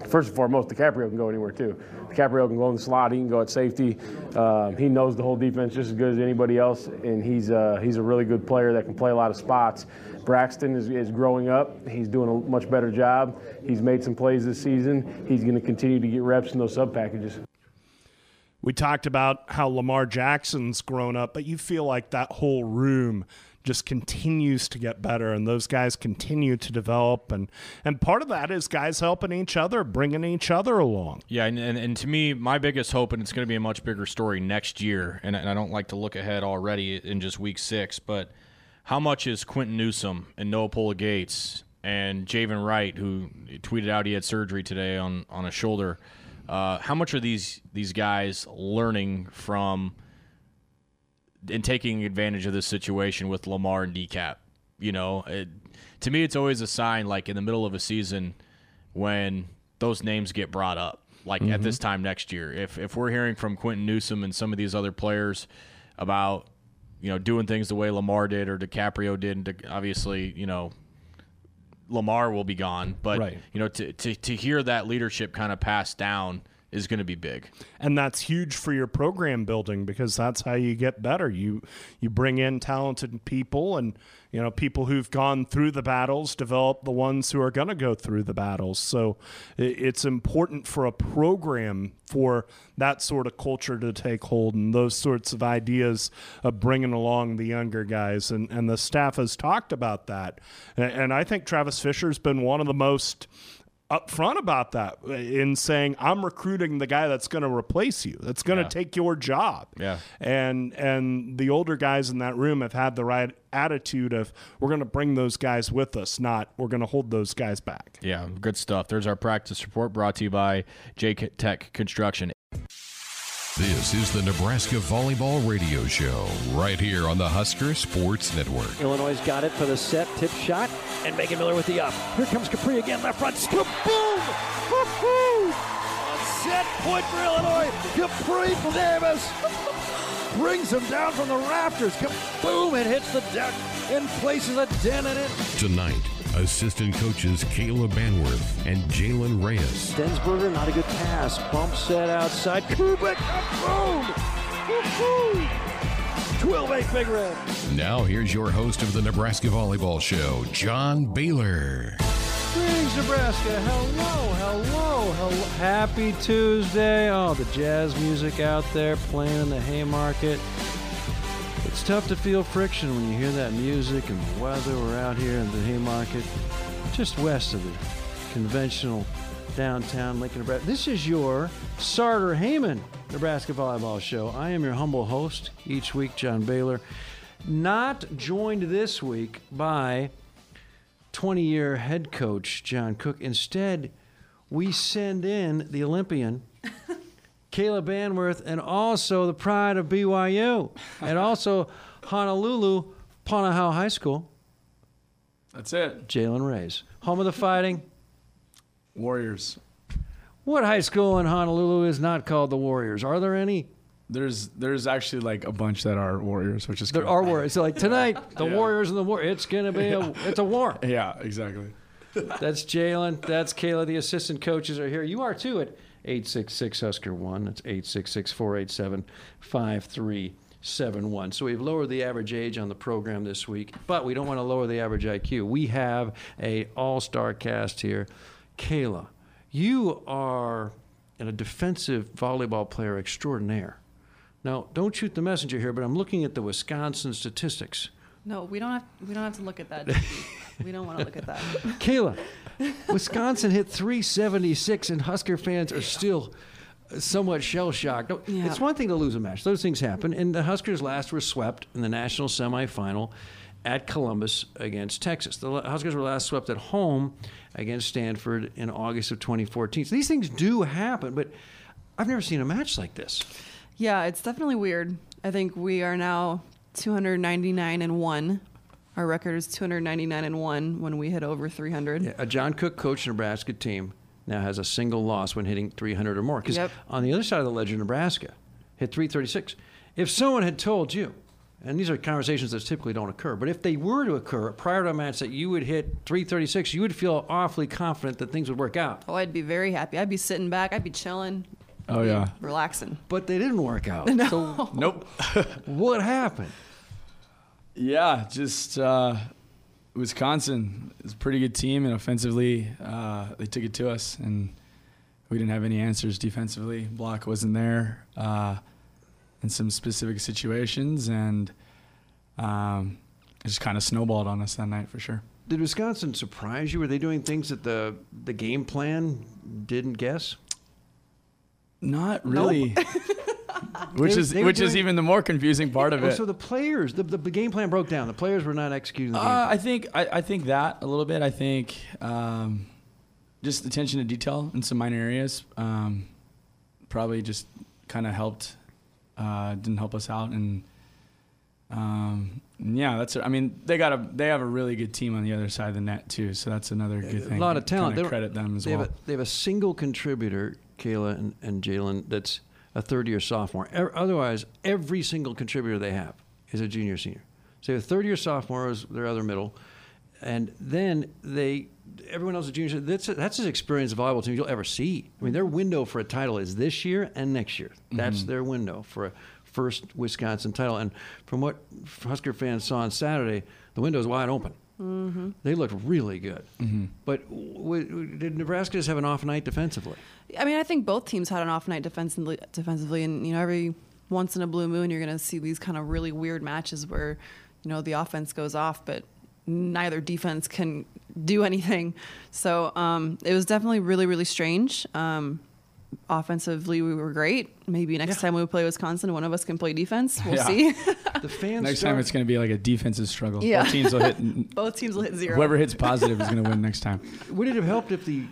first and foremost. DiCaprio can go anywhere too. DiCaprio can go in the slot. He can go at safety. Um, he knows the whole defense just as good as anybody else, and he's uh, he's a really good player that can play a lot of spots. Braxton is, is growing up. He's doing a much better job. He's made some plays this season. He's going to continue to get reps in those sub packages. We talked about how Lamar Jackson's grown up, but you feel like that whole room just continues to get better and those guys continue to develop and and part of that is guys helping each other bringing each other along. Yeah and, and, and to me my biggest hope and it's going to be a much bigger story next year and, and i don't like to look ahead already in just week six but how much is quinton newsome and noa pola-gates and Javin Wright, who tweeted out he had surgery today on, on a shoulder, uh, how much are these these guys learning from and taking advantage of this situation with Lamar and DCAP. You know, it, to me, it's always a sign like in the middle of a season when those names get brought up, like mm-hmm. at this time next year. If if we're hearing from Quinton Newsome and some of these other players about you know doing things the way Lamar did or DiCaprio did, and obviously you know Lamar will be gone, but right. you know to, to to hear that leadership kind of pass down is going to be big. and that's huge for your program building because that's how you get better. You you bring in talented people and you know people who've gone through the battles develop the ones who are going to go through the battles. So it's important for a program for that sort of culture to take hold and those sorts of ideas of bringing along the younger guys and and the staff has talked about that. A- And I think Travis Fisher's been one of the most upfront about that in saying I'm recruiting the guy that's going to replace you. That's going to Yeah. take your job. Yeah. And and the older guys in that room have had the right attitude of we're going to bring those guys with us, not we're going to hold those guys back. Yeah, good stuff. There's our practice report brought to you by J Tech Construction. This is the Nebraska Volleyball Radio Show, right here on the Husker Sports Network. Illinois got it for the set, tip shot, and Megan Miller with the up. Here comes Capri again, left front, scoop, boom! Woo-hoo! Set point for Illinois, Capri Davis brings him down from the rafters. Boom! It hits the deck and places a dent in it. Tonight, assistant coaches Kayla Banwarth and Jaylen Reyes. Densberger, not a good pass. Bump set outside. Kubik, boom! Woo-hoo! 12-8 Big Red. Now, here's your host of the Nebraska Volleyball Show, John Baylor. Greetings, Nebraska. Hello, hello, hello. Happy Tuesday. Oh, the jazz music out there playing in the Haymarket. It's tough to feel friction when you hear that music and the weather. We're out here in the Haymarket, just west of the conventional downtown Lincoln, Nebraska. This is your Sartor Hamann Nebraska Volleyball Show. I am your humble host each week, John Baylor. Not joined this week by 20 year head coach John Cook. Instead, we send in the Olympian, Kayla Banwarth, and also the pride of BYU, and also Honolulu, Punahou High School, That's it. Jaylen Reyes, Home of the fighting. Warriors. What high school in Honolulu is not called the Warriors? Are there any? There's there's actually like a bunch that are Warriors, which is There cool. are Warriors. So like tonight, the Yeah. Warriors and the War. It's gonna be a. It's a war. Yeah, exactly. That's Jaylen. That's Kayla. The assistant coaches are here. You are too at 866 Husker 1. That's 866 487 5371. So we've lowered the average age on the program this week, but we don't want to lower the average IQ. We have a all-star cast here. Kayla, you are a defensive volleyball player extraordinaire. Now, don't shoot the messenger here, but I'm looking at the Wisconsin statistics. No, we don't have we don't have to look at that. we don't want to look at that. Kayla, Wisconsin hit 376, and Husker fans are still somewhat shell shocked. Yeah. It's one thing to lose a match; those things happen. And the Huskers last were swept in the national semifinal at Columbus against Texas. The Huskers were last swept at home against Stanford in August of 2014. So these things do happen, but I've never seen a match like this. Yeah, it's definitely weird. I think we are now 299 and one. Our record is 299 and one when we hit over 300. A John Cook coached Nebraska team now has a single loss when hitting 300 or more. Because Yep. on the other side of the ledger, Nebraska hit 336. If someone had told you, and these are conversations that typically don't occur, but if they were to occur prior to a match that you would hit 336, you would feel awfully confident that things would work out. Oh, I'd be very happy. I'd be sitting back. I'd be chilling. Oh yeah. Relaxing. But they didn't work out. So Nope. what happened? Yeah, just uh, Wisconsin is a pretty good team, and offensively, uh, they took it to us, and we didn't have any answers defensively. Block wasn't there uh, in some specific situations, and um, it just kind of snowballed on us that night for sure. Did Wisconsin surprise you? Were they doing things that the the game plan didn't guess? Not really. which They- is they which is even the more confusing part of Oh, it. so the players, the, the, the game plan broke down. The players were not executing the game. Uh. I think I, I think that a little bit. I think um, just attention to detail in some minor areas um, probably just kind of helped. Uh, didn't help us out, and um, yeah, that's. I mean, they got a they have a really good team on the other side of the net too. So that's another good thing. A lot of talent. They- credit them as they well. Have a, they have a single contributor, Kayla and, and Jaylen, that's a third year sophomore. E- otherwise, every single contributor they have is a junior senior. So a third year sophomore is their other middle. And then they everyone else is a junior. That's that's as experienced a volleyball team you'll ever see. I mean, their window for a title is this year and next year. That's Mhm. their window for a first Wisconsin title. And from what Husker fans saw on Saturday, the window is wide open. Mm-hmm. They looked really good. Mhm. But w- w- did Nebraska just have an off night defensively? I mean, I think both teams had an off night defensively, defensively, and you know, every once in a blue moon, you're going to see these kind of really weird matches where, you know, the offense goes off, but neither defense can do anything. So um, it was definitely really, really strange. Um, offensively, we were great. Maybe next time we play Wisconsin, one of us can play defense. We'll Yeah. see. the fans. Next time it's going to be like a defensive struggle. Yeah. Both teams will hit. Both teams will hit zero. Whoever hits positive is going to win next time. Would it have helped if the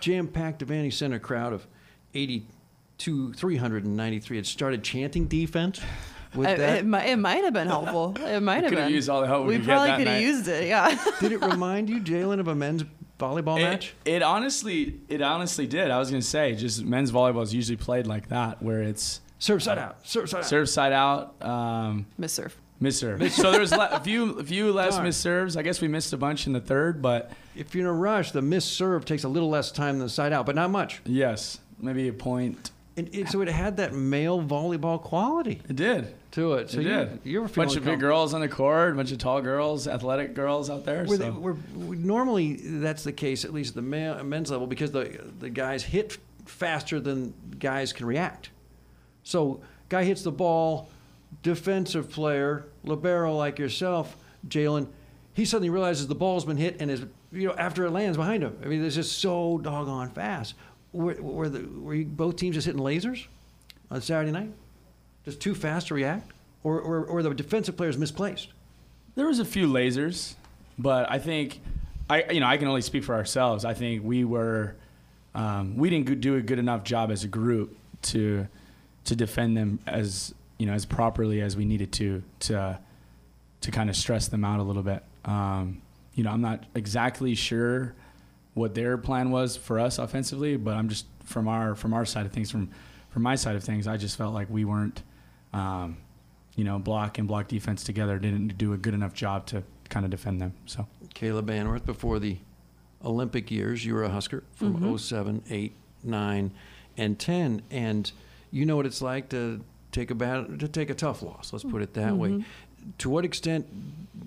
jam-packed Devaney Center crowd of 82, 393 had started chanting defense? Would It, that it, might, it might have been helpful. It might have could been. have used all the help we we could get probably that could have used it. Yeah. did it remind you, Jaylen, of a men's volleyball match? It, it honestly, it honestly did. I was going to say, just men's volleyball is usually played like that, where it's Serve side out, serve side out. serve side out, um, Miss serve. miss serve. so there was le- a few, a few less Darn. miss serves. I guess we missed a bunch in the third, but If you're in a rush, the miss serve takes a little less time than the side out, but not much. yes, maybe a point. And it, so it had that male volleyball quality It did. To it. So it you, did. you were a bunch of big girls on the court, a bunch of tall girls, athletic girls out there. Were so. they, were, we- normally, that's the case, at least at the male, men's level, because the the guys hit faster than guys can react. So, guy hits the ball, defensive player, libero like yourself, Jaylen, he suddenly realizes the ball's been hit and is you know after it lands behind him. I mean, it's just so doggone fast. Were, were, the, were you both teams just hitting lasers on Saturday night? Just too fast to react, or or, or the defensive players misplaced? There was a few lasers, but I think I you know I can only speak for ourselves. I think we were um, we didn't do a good enough job as a group to to defend them as you know as properly as we needed to to to kind of stress them out a little bit. Um, you know, I'm not exactly sure what their plan was for us offensively, but I'm just from our from our side of things, from from my side of things, I just felt like we weren't, um, you know, block and block defense together didn't do a good enough job to kind of defend them. So Kayla Banwarth, before the Olympic years, you were a Husker from Mhm. '07, '08, '09, and 10, and you know what it's like to take a bad, to take a tough loss. Let's put it that way. Mhm. To what extent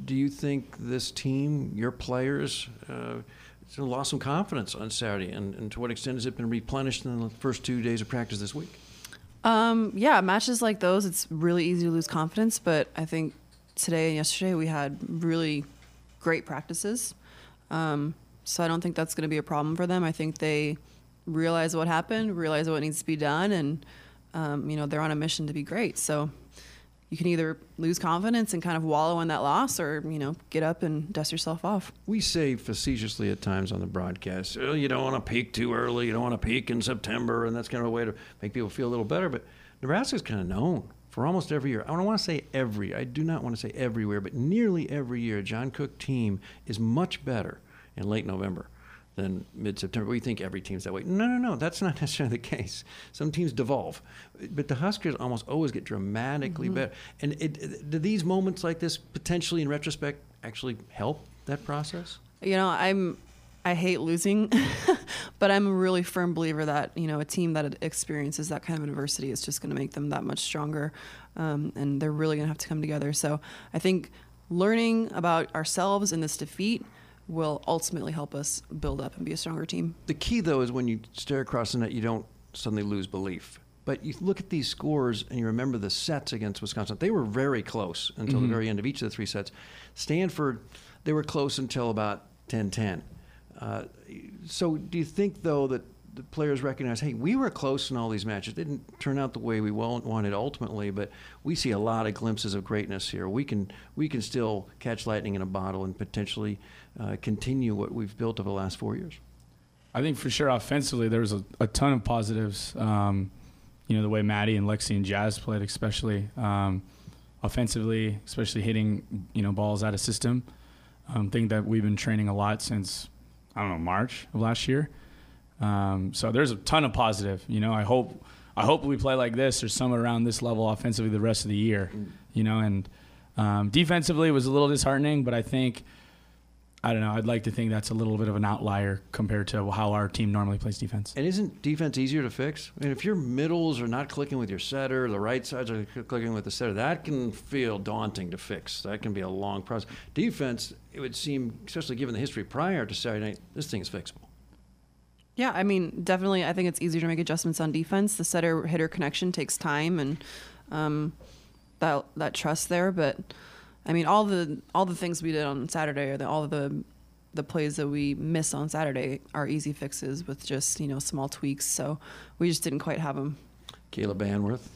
do you think this team, your players, uh, lost some confidence on Saturday, and, and to what extent has it been replenished in the first two days of practice this week? Um, yeah, matches like those, it's really easy to lose confidence. But I think today and yesterday we had really great practices. Um, so I don't think that's going to be a problem for them. I think they realize what happened, realize what needs to be done, and um, you know they're on a mission to be great. So you can either lose confidence and kind of wallow in that loss, or you know get up and dust yourself off. We say facetiously at times on the broadcast, oh, you don't want to peak too early. You don't want to peak in September, and that's kind of a way to make people feel a little better. But Nebraska's kind of known for almost every year. I don't want to say every. I do not want to say everywhere, but nearly every year, John Cook team is much better in late November than mid-September. We think every team's that way. No, no, no. That's not necessarily the case. Some teams devolve, but the Huskers almost always get dramatically Mhm. better. And it, it- do these moments like this potentially, in retrospect, actually help that process? You know, I'm I hate losing, but I'm a really firm believer that you know a team that experiences that kind of adversity is just going to make them that much stronger, um, and they're really going to have to come together. So I think learning about ourselves in this defeat will ultimately help us build up and be a stronger team. The key, though, is when you stare across the net, you don't suddenly lose belief. But you look at these scores and you remember the sets against Wisconsin. They were very close until Mhm. the very end of each of the three sets. Stanford, they were close until about 10 10. Uh, so do you think, though, that the players recognize, hey, we were close in all these matches. Didn't turn out the way we wanted ultimately, but we see a lot of glimpses of greatness here. We can, we can still catch lightning in a bottle and potentially uh, continue what we've built over the last four years. I think for sure offensively there was a, a ton of positives. Um, you know the way Maddie and Lexi and Jazz played, especially um, offensively, especially hitting you know balls out of system. Um, thing that we've been training a lot since I don't know March of last year. Um, so there's a ton of positive. You know I hope I hope we play like this or somewhere around this level offensively the rest of the year. You know and um, defensively it was a little disheartening, but I think I don't know. I'd like to think that's a little bit of an outlier compared to how our team normally plays defense. And isn't defense easier to fix? I mean, if your middles are not clicking with your setter, the right sides are clicking with the setter, that can feel daunting to fix. That can be a long process. Defense, it would seem, especially given the history prior to Saturday night, this thing is fixable. Yeah, I mean, definitely, I think it's easier to make adjustments on defense. The setter hitter connection takes time and um, that that trust there. But I mean, all the all the things we did on Saturday, or the, all the the plays that we miss on Saturday, are easy fixes with just you know small tweaks. So we just didn't quite have them. Kayla Banwarth,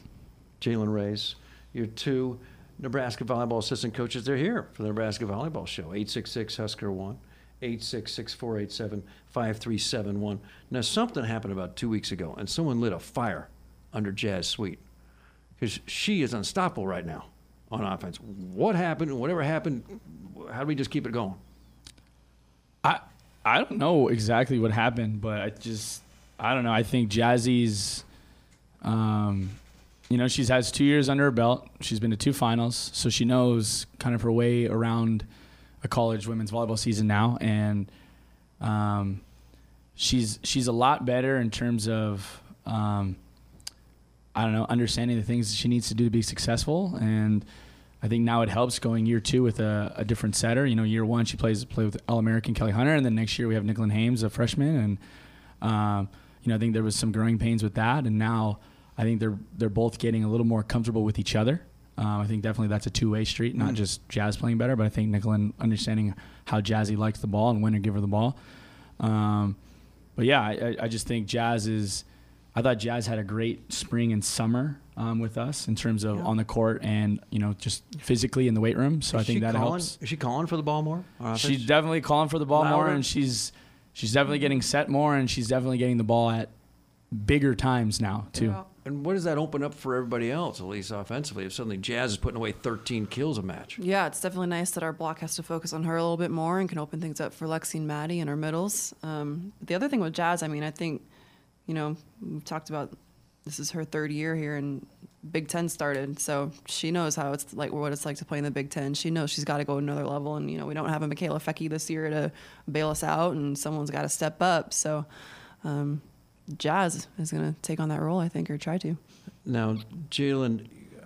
Jaylen Reyes, your two Nebraska volleyball assistant coaches. They're here for the Nebraska Volleyball Show. 866 Husker 1. 866 487 5371. Now, something happened about two weeks ago, and someone lit a fire under Jazz Sweet because she is unstoppable right now on offense. What happened? Whatever happened, how do we just keep it going? I I don't know exactly what happened, but I just I don't know. I think Jazzy's, um, you know, she's has two years under her belt. She's been to two finals, so she knows kind of her way around a college women's volleyball season now, and um, she's she's a lot better in terms of um, I don't know understanding the things she needs to do to be successful, and I think now it helps going year two with a, a different setter. You know, year one she plays play with All American Kelly Hunter, and then next year we have Nicklin Hames, a freshman, and um, you know I think there was some growing pains with that, and now I think they're they're both getting a little more comfortable with each other. Um, I think definitely that's a two-way street, not Mm. just Jazz playing better, but I think Nicklin understanding how Jazzy likes the ball and when to give her the ball. Um, but yeah, I, I- I just think Jazz is. I thought Jazz had a great spring and summer um, with us in terms of Yeah. on the court and you know just physically in the weight room. So Is I think she that calling, helps. Is she calling for the ball more? She's definitely calling for the ball more, and she's she's definitely getting set more, and she's definitely getting the ball at bigger times now too. And what does that open up for everybody else, at least offensively, if suddenly Jazz is putting away 13 kills a match? Yeah, it's definitely nice that our block has to focus on her a little bit more and can open things up for Lexi and Maddie in our middles. Um, the other thing with Jazz, I mean, I think, you know, we've talked about this is her third year here and Big Ten started, so she knows how it's like what it's like to play in the Big Ten. She knows she's got to go another level, and you know we don't have a Mikaela Foecke this year to bail us out, and someone's got to step up. So, um, Jazz is going to take on that role, I think, or try to. Now, Jaylen, uh,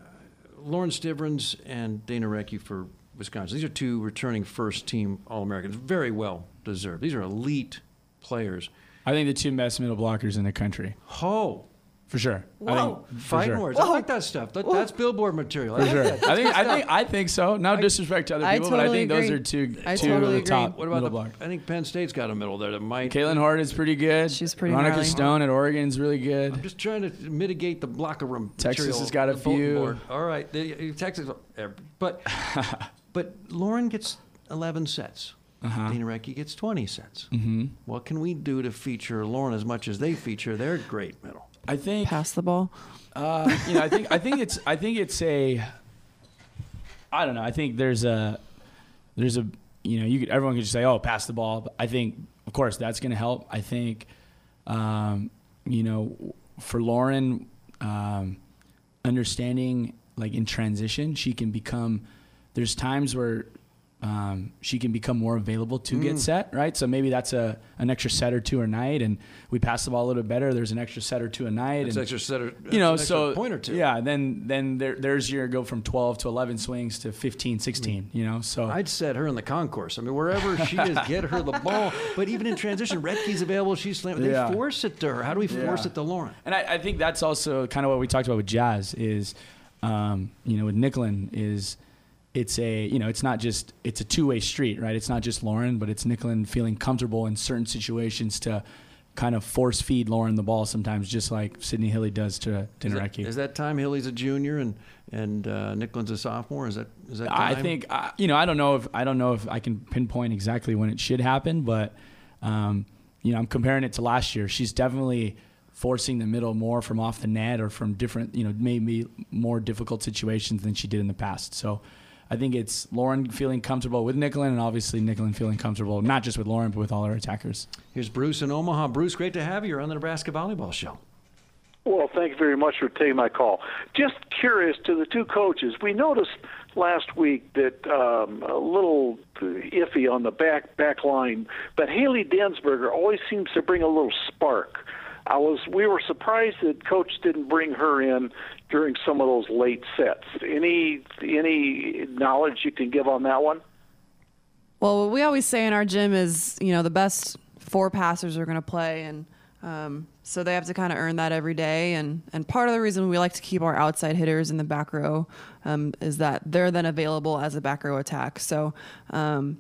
Lauren Stivrins and Dana Rettke for Wisconsin. These are two returning first team All Americans. Very well deserved. These are elite players. I think the two best middle blockers in the country. Oh, for sure. I Whoa, think, for fighting sure. words. I like that stuff. That, that's billboard material. I For sure. I think I think I think so. No disrespect to other I people, but I totally think those are two I two totally of the top. What about middle the, block. I think Penn State's got a middle there that might. Kaitlyn Hord is pretty good. She's pretty Ronika gnarly. Stone at Oregon's really good. I'm just trying to mitigate the blocker room. Texas material, has got a few. All right, the, Texas, uh, but but Lauren gets 11 sets. Uh-huh. Dana Rettke gets 20 sets. Mhm. What can we do to feature Lauren as much as they feature their great middle? I think Pass the ball. Uh, you know, I think I think it's I think it's a. I don't know. I think there's a there's a you know you could everyone could just say oh pass the ball. But I think of course that's going to help. I think um, you know for Lauren um, understanding like in transition she can become. There's times where um, she can become more available to Mm. get set, right? So maybe that's a an extra set or two a night, and we pass the ball a little bit better. There's an extra set or two a night, That's and extra set or- you know, that's an extra so point or two. yeah. Then then there, there's your go from 12 to 11 swings to 15, 16. You know, so I'd set her in the concourse. I mean, wherever she is, get her the ball. But even in transition, Rettke's available. She's slamming. They Yeah. force it to her. How do we force Yeah. it to Lauren? And I, I think that's also kind of what we talked about with jazz is, um, you know, with Nicklin is it's a you know it's not just it's a two way street, right? It's not just Lauren, but it's Nicklin feeling comfortable in certain situations to kind of force feed Lauren the ball sometimes, just like Sydney Hilley does to Is that, Dana Rettke. is that time Hilley's a junior and and uh, Nicklin's a sophomore? Is that is that? time? I think uh, you know I don't know if I don't know if I can pinpoint exactly when it should happen, but um, you know I'm comparing it to last year. She's definitely forcing the middle more from off the net or from different you know maybe more difficult situations than she did in the past. So I think it's Lauren feeling comfortable with Nicklin and obviously Nicklin feeling comfortable not just with Lauren but with all her attackers. Here's Bruce in Omaha. Bruce, great to have you. On the Nebraska Volleyball Show. Well, thank you very much for taking my call. Just curious to the two coaches, we noticed last week that um, a little iffy on the back back line, but Haley Densberger always seems to bring a little spark. I was we were surprised that coach didn't bring her in during some of those late sets. Any any knowledge you can give on that one? Well, what we always say in our gym is, you know, the best four passers are going to play, and um, so they have to kind of earn that every day. And and part of the reason we like to keep our outside hitters in the back row um, is that they're then available as a back row attack. So. Um,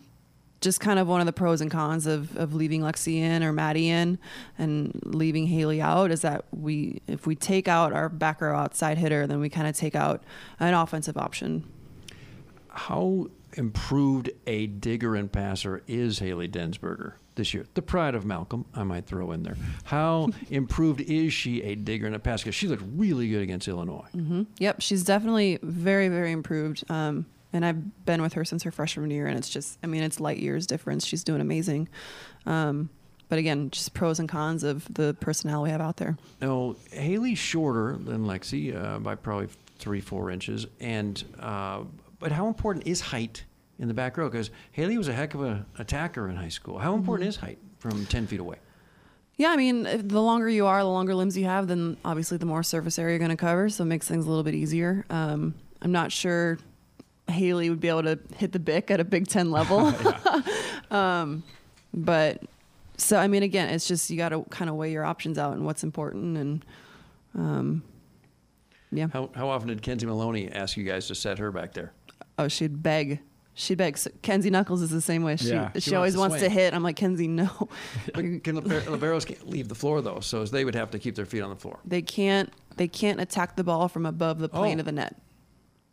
just kind of one of the pros and cons of, of leaving Lexi in or Maddie in and leaving Haley out is that we if we take out our back row outside hitter, then we kind of take out an offensive option. How improved a digger and passer is Haley Densberger this year? The pride of Malcolm, I might throw in there. How improved is she a digger and a passer? She looked really good against Illinois. Mm-hmm. Yep, she's definitely very, very improved. Um, and I've been with her since her freshman year, and it's just, I mean, it's light years difference. She's doing amazing. Um, but again, just pros and cons of the personnel we have out there. Now, Haley's shorter than Lexi uh, by probably three, four inches, and uh, but how important is height in the back row? Because Haley was a heck of an attacker in high school. How important Mm-hmm. is height from ten feet away? Yeah, I mean, the longer you are, the longer limbs you have, then obviously the more surface area you're going to cover, so it makes things a little bit easier. Um, I'm not sure Haley would be able to hit the bic at a Big Ten level. um, but so, I mean, again, it's just you got to kind of weigh your options out and what's important. And um, yeah. How, how often did Kenzie Maloney ask you guys to set her back there? Oh, she'd beg. She begs. Kenzie Knuckles is the same way. She Yeah. she, She always wants wants to to hit. I'm like Kenzie, no. But can liber- liberos can't leave the floor though, so they would have to keep their feet on the floor. they can't. They can't attack the ball from above the plane Oh. of the net.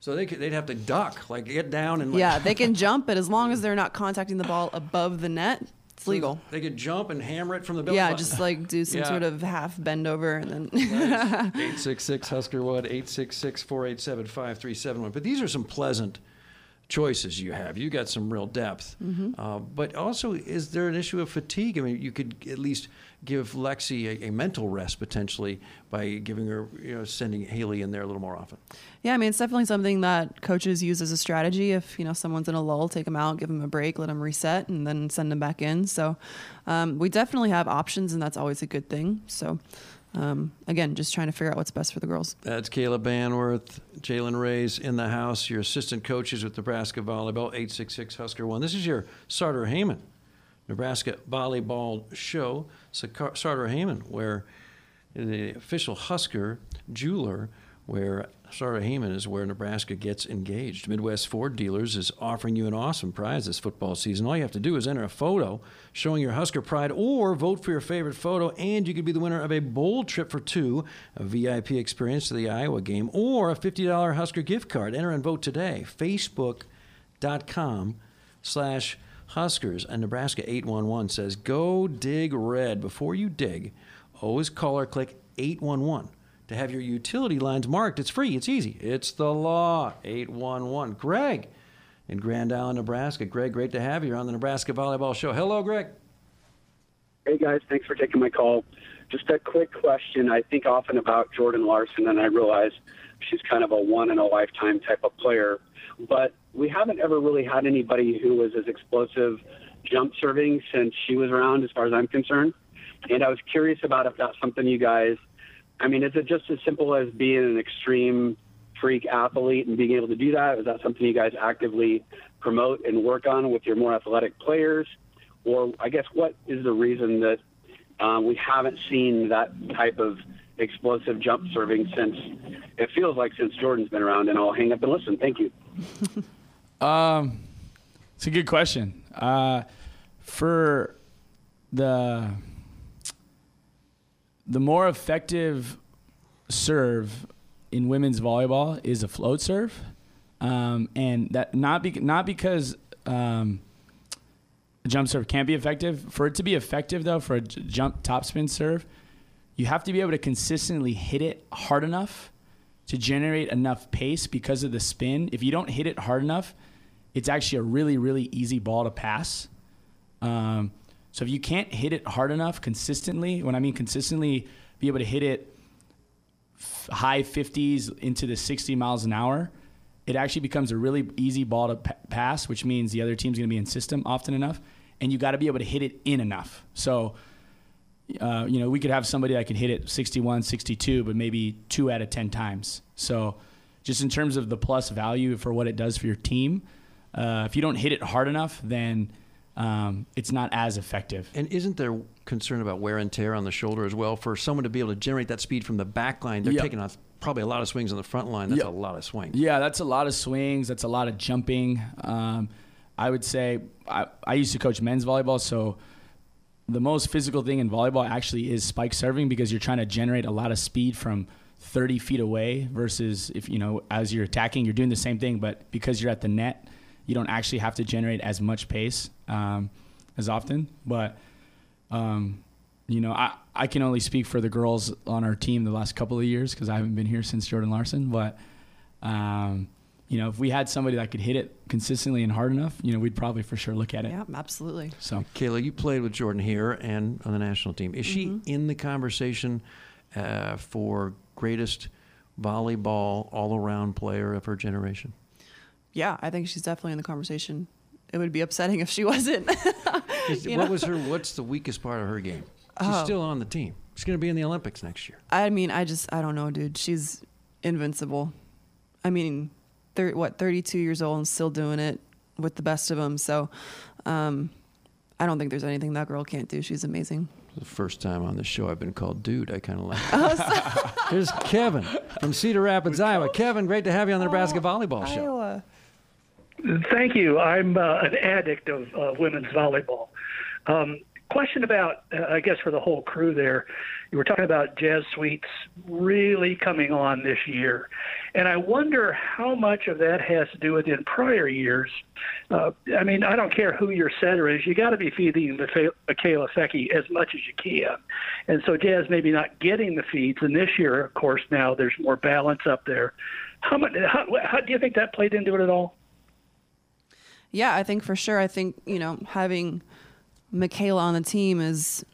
So they could, they'd have to duck, like get down and like, Yeah, they can jump, but as long as they're not contacting the ball above the net, it's legal. They could jump and hammer it from the belly Yeah, button. just like do some Yeah. sort of half bend over and then. 866 Husker Wood, 866 487 5371. But these are some pleasant choices you have. You got some real depth. Mhm. Uh, but also, is there an issue of fatigue? I mean, you could at least give Lexi a, a mental rest potentially by giving her, you know, sending Haley in there a little more often. Yeah, I mean, it's definitely something that coaches use as a strategy. If you know someone's in a lull, take them out, give them a break, let them reset, and then send them back in. So um, we definitely have options, and that's always a good thing. So um, again, just trying to figure out what's best for the girls. That's Kayla Banwarth, Jaylen Reyes in the house, your assistant coaches with Nebraska Volleyball, 866 Husker 1. This is your Sartor Hamann, Nebraska Volleyball Show. Sartor Hamann, where the official Husker jeweler, where Sartor Hamann is where Nebraska gets engaged. Midwest Ford Dealers is offering you an awesome prize this football season. All you have to do is enter a photo showing your Husker pride or vote for your favorite photo, and you could be the winner of a bowl trip for two, a VIP experience to the Iowa game, or a $50 Husker gift card. Enter and vote today. Facebook.com slash Huskers. And Nebraska 811 says, go dig red. Before you dig, always call or click 811 to have your utility lines marked. It's free, it's easy. It's the law. 811. Greg in Grand Island, Nebraska. Greg, great to have you on the Nebraska Volleyball Show. Hello, Greg. Hey guys, thanks for taking my call. Just a quick question. I think often about Jordan Larson, and I realize she's kind of a one in a lifetime type of player. But we haven't ever really had anybody who was as explosive jump serving since she was around, as far as I'm concerned. And I was curious about if that's something you guys. I mean, is it just as simple as being an extreme freak athlete and being able to do that? Is that something you guys actively promote and work on with your more athletic players? Or I guess what is the reason that um, we haven't seen that type of explosive jump serving since it feels like since Jordan's been around? And I'll hang up and listen. Thank you. Um, it's a good question. Uh, for the the more effective serve in women's volleyball is a float serve, um, and that not be, not because um, jump serve can't be effective. For it to be effective, though, for a jump topspin serve, you have to be able to consistently hit it hard enough to generate enough pace because of the spin. If you don't hit it hard enough, it's actually a really, really easy ball to pass. Um, so if you can't hit it hard enough consistently, when I mean consistently, be able to hit it f- high 50s into the 60 miles an hour, it actually becomes a really easy ball to pa- pass, which means the other team's going to be in system often enough, and you got to be able to hit it in enough. So, uh, you know, we could have somebody that can hit it 61, 62, but maybe two out of 10 times. So, just in terms of the plus value for what it does for your team, uh, if you don't hit it hard enough, then um, it's not as effective. And isn't there concern about wear and tear on the shoulder as well? For someone to be able to generate that speed from the back line, they're Yep. taking off probably a lot of swings on the front line. That's Yep. a lot of swings. Yeah, that's a lot of swings. That's a lot of jumping. Um, I would say I, I used to coach men's volleyball, so the most physical thing in volleyball actually is spike serving because you're trying to generate a lot of speed from 30 feet away versus if you know as you're attacking, you're doing the same thing, but because you're at the net, you don't actually have to generate as much pace um, as often. But um, you know, I, I can only speak for the girls on our team the last couple of years because I haven't been here since Jordan Larson. But, um, you know, if we had somebody that could hit it consistently and hard enough, you know, we'd probably for sure look at it. Yeah, absolutely. So, Kayla, you played with Jordan here and on the national team. Is she in the conversation uh, for greatest volleyball all-around player of her generation? Yeah, I think she's definitely in the conversation. It would be upsetting if she wasn't. What know? was her? What's the weakest part of her game? She's Oh. still on the team. She's going to be in the Olympics next year. I mean, I just, I don't know, dude. She's invincible. I mean, thir- what, 32 years old and still doing it with the best of them. So, um, I don't think there's anything that girl can't do. She's amazing. The first time on the show I've been called dude. I kind of like. Oh, Here's Kevin from Cedar Rapids, Iowa. Kevin, great to have you on the Nebraska Volleyball Show. Iowa. Thank you. I'm uh, an addict of uh, women's volleyball. Um, question about, uh, I guess, for the whole crew there. You were talking about Jazz Sweet's really coming on this year. And I wonder how much of that has to do with in prior years. Uh, I mean, I don't care who your setter is, you got to be feeding Micha- Mikaela Foecke as much as you can. And so Jazz maybe not getting the feeds. And this year, of course, now there's more balance up there. How much? How, how do you think that played into it at all? Yeah, I think for sure. I think, you know, having Mikaela on the team is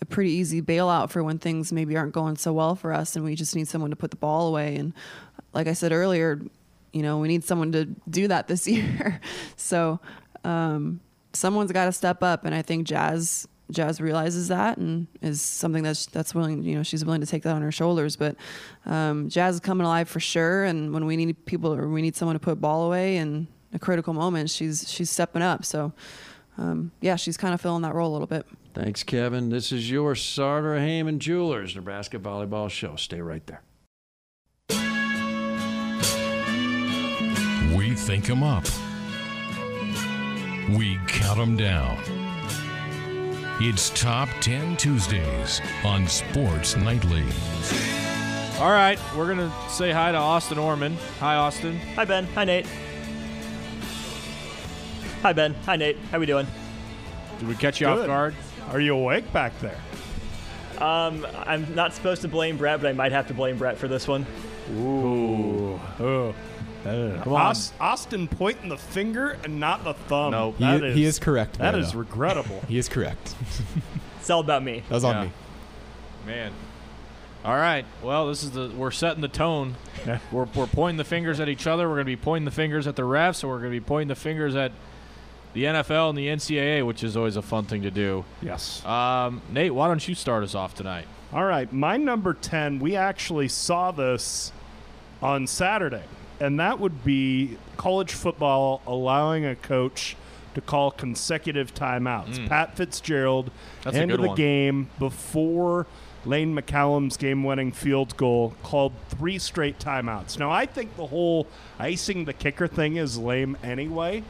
a pretty easy bailout for when things maybe aren't going so well for us and we just need someone to put the ball away. And like I said earlier, you know, we need someone to do that this year. so um, someone's got to step up. And I think Jazz. Jazz realizes that and is something that's that's willing, you know, she's willing to take that on her shoulders. But um, Jazz is coming alive for sure. And when we need people or we need someone to put ball away in a critical moment, she's she's stepping up. So, um, yeah, she's kind of filling that role a little bit. Thanks, Kevin. This is your Sartor Hamann Jewelers Nebraska Volleyball Show. Stay right there. We think 'em up. We count 'em down. It's Top 10 Tuesdays on Sports Nightly. All right, we're going to say hi to Austin Orman. Hi, Austin. Hi, Ben. Hi, Nate. Hi, Ben. Hi, Nate. How we doing? Did we catch you off guard? Are you awake back there? Um, I'm not supposed to blame Brett, but I might have to blame Brett for this one. Ooh. Oh. Come on. Aus- Austin pointing the finger and not the thumb. No, he, That he is correct. That there, is though. regrettable. He is correct. It's all about me. That was on Yeah. me. Man. All right. Well, this is the we're setting the tone. We're, we're pointing the fingers at each other. We're going to be pointing the fingers at the refs, and we're going to be pointing the fingers at the NFL and the NCAA, which is always a fun thing to do. Yes. Um, Nate, why don't you start us off tonight? All right, my number 10, we actually saw this on Saturday, and that would be college football allowing a coach to call consecutive timeouts. Mm. Pat Fitzgerald That's end of the one. game before Lane McCallum's game-winning field goal called three straight timeouts. Now, I think the whole icing the kicker thing is lame anyway,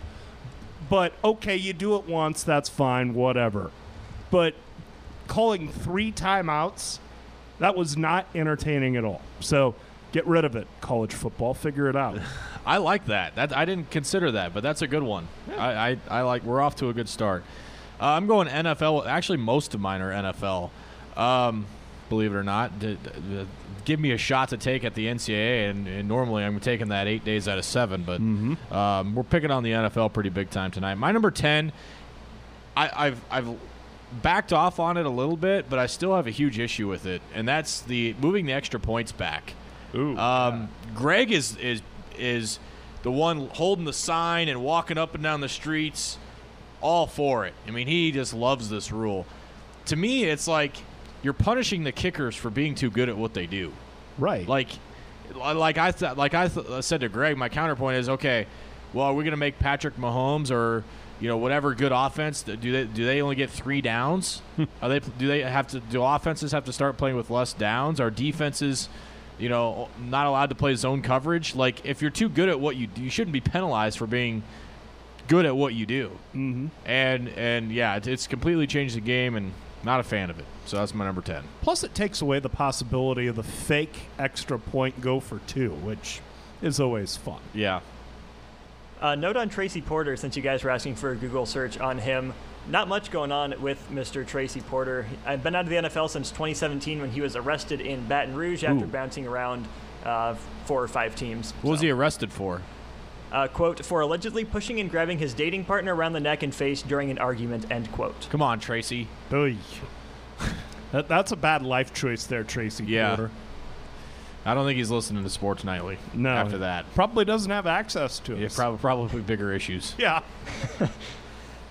but okay, you do it once, that's fine, whatever. But calling three timeouts, that was not entertaining at all. So get rid of it, college football. Figure it out. I like that. That I didn't consider that, but that's a good one. I, I, I like. We're off to a good start. Uh, I'm going NFL. Actually, most of mine are NFL. Um, believe it or not, give me a shot to take at the NCAA, and, and normally I'm taking that eight days out of seven. But um, we're picking on the NFL pretty big time tonight. My number ten. I, I've I've backed off on it a little bit, but I still have a huge issue with it, and that's the moving the extra points back. Ooh. Um, Greg is is is the one holding the sign and walking up and down the streets, all for it. I mean, he just loves this rule. To me, it's like you're punishing the kickers for being too good at what they do. Right. Like, like I th- like I th- said to Greg, my counterpoint is okay. Well, are we going to make Patrick Mahomes or you know whatever good offense? Do they do they only get three downs? are they do they have to do offenses have to start playing with less downs? Are defenses you know not allowed to play zone coverage? Like if you're too good at what you do, you shouldn't be penalized for being good at what you do. Mm-hmm. And and yeah, it's completely changed the game, and not a fan of it. So that's my number ten. Plus, it takes away the possibility of the fake extra point go for two, which is always fun. Yeah. Uh, note on Tracy Porter, since you guys were asking for a Google search on him. Not much going on with Mr. Tracy Porter. I've been out of the NFL since 2017 when he was arrested in Baton Rouge after Ooh. bouncing around uh, four or five teams. What was he arrested for? Uh, quote, for allegedly pushing and grabbing his dating partner around the neck and face during an argument, end quote. Come on, Tracy. Oy. that, that's a bad life choice there, Tracy Yeah. Porter. I don't think he's listening to Sports Nightly. No. After that, Probably doesn't have access to yeah, us. probably probably bigger issues. Yeah.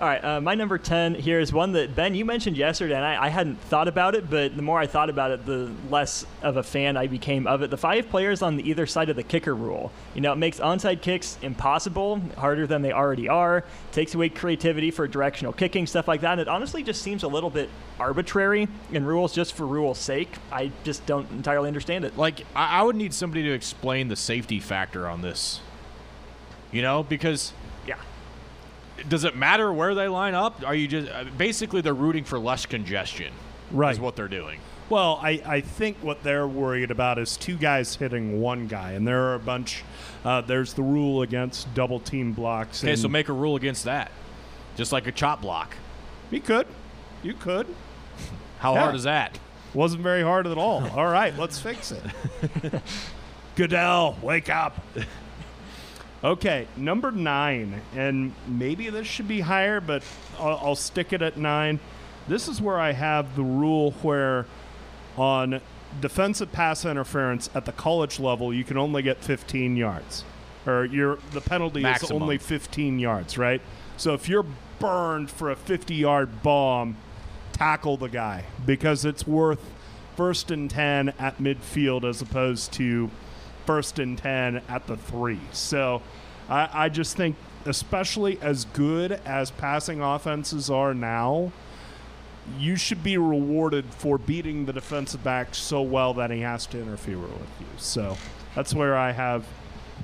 All right, uh, my number 10 here is one that, Ben, you mentioned yesterday, and I, I hadn't thought about it, but the more I thought about it, the less of a fan I became of it. The five players on the either side of the kicker rule. You know, it makes onside kicks impossible, harder than they already are, takes away creativity for directional kicking, stuff like that. And it honestly just seems a little bit arbitrary in rules just for rules' sake. I just don't entirely understand it. Like I, I would need somebody to explain the safety factor on this. You know, because does it matter where they line up? Are you just uh, basically they're rooting for less congestion? Right. Is what they're doing. Well, I, I think what they're worried about is two guys hitting one guy, and there are a bunch. Uh, there's the rule against double team blocks. Okay, so make a rule against that, just like a chop block. You could, you could. How Yeah. hard is that? Wasn't very hard at all. all right, let's fix it. Goodell, wake up. Okay, number nine, and maybe this should be higher, but I'll, I'll stick it at nine. This is where I have the rule where on defensive pass interference at the college level, you can only get 15 yards, or your the penalty Maximum. is only 15 yards, right? So if you're burned for a 50-yard bomb, tackle the guy because it's worth first and 10 at midfield as opposed to first and 10 at the three. So I, I just think, especially as good as passing offenses are now, you should be rewarded for beating the defensive back so well that he has to interfere with you. So that's where I have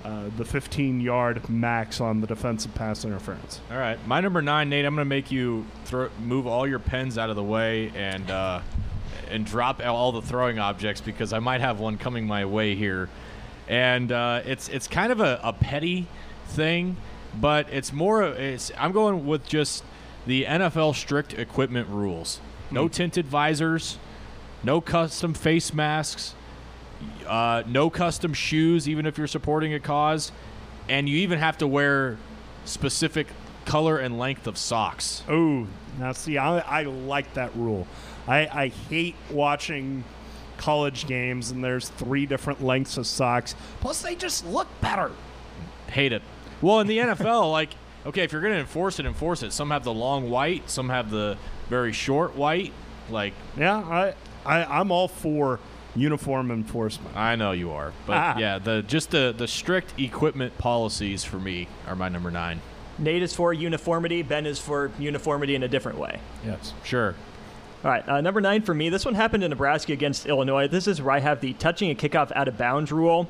uh, the 15 yard max on the defensive pass interference. All right, my number nine, Nate. I'm going to make you throw, move all your pens out of the way and uh, and drop all the throwing objects because I might have one coming my way here, and uh, it's it's kind of a, a petty thing, but it's more. It's I'm going with just the NFL strict equipment rules. No Hmm. tinted visors, no custom face masks, uh, no custom shoes, even if you're supporting a cause, and you even have to wear specific color and length of socks. Oh, now see, I, I like that rule. I, I hate watching college games and there's three different lengths of socks. Plus, they just look better. Hate it. Well, in the NFL, like, okay, if you're going to enforce it, enforce it. Some have the long white, some have the very short white. Like, Yeah, I, I I'm all for uniform enforcement. I know you are, but Ah. yeah, the just the the strict equipment policies for me are my number nine. Nate is for uniformity. Ben is for uniformity in a different way. Yes, sure. All right, uh, number nine for me. This one happened in Nebraska against Illinois. This is where I have the touching a kickoff out of bounds rule.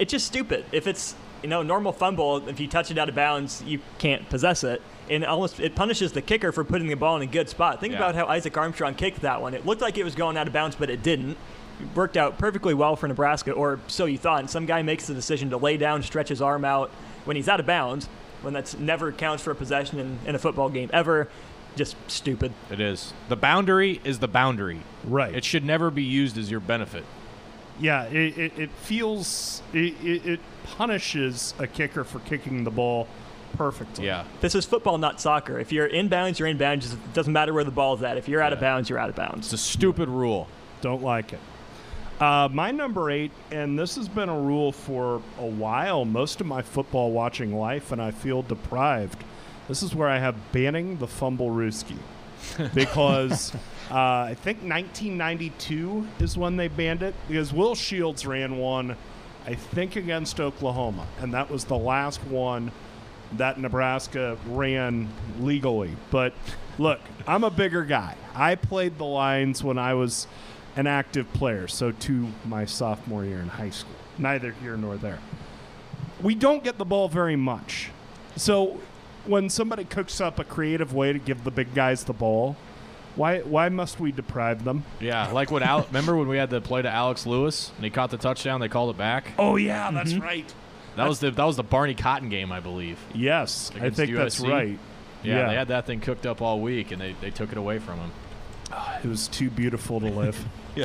It's just stupid. If it's you know normal fumble, if you touch it out of bounds, you can't possess it, and almost it punishes the kicker for putting the ball in a good spot. Think Yeah. about how Isaac Armstrong kicked that one. It looked like it was going out of bounds, but it didn't. It worked out perfectly well for Nebraska, or so you thought. And some guy makes the decision to lay down, stretch his arm out when he's out of bounds, when that's never counts for a possession in, in a football game ever. Just stupid. It is. The boundary is the boundary. Right. It should never be used as your benefit. Yeah, it, it, it feels it, it, it punishes a kicker for kicking the ball perfectly. Yeah. This is football, not soccer. If you're in bounds, you're in bounds. It doesn't matter where the ball's at. If you're out of bounds, you're out of bounds. It's a stupid rule. Don't like it. Uh, my number eight, and this has been a rule for a while, most of my football watching life, and I feel deprived. This is where I have banning the fumble rooski. because uh, I think 1992 is when they banned it, because Will Shields ran one, I think, against Oklahoma, and that was the last one that Nebraska ran legally. But look, I'm a bigger guy. I played the lines when I was an active player, so to my sophomore year in high school. Neither here nor there. We don't get the ball very much. So when somebody cooks up a creative way to give the big guys the ball, why why must we deprive them? Yeah, like when Al- remember when we had the play to Alex Lewis and he caught the touchdown, they called it back. Oh yeah, that's right. That was the that was the Barney Cotton game, I believe. Yes, I against think that's right. Yeah, Yeah. they had that thing cooked up all week, and they, they took it away from him. It was too beautiful to live. yeah.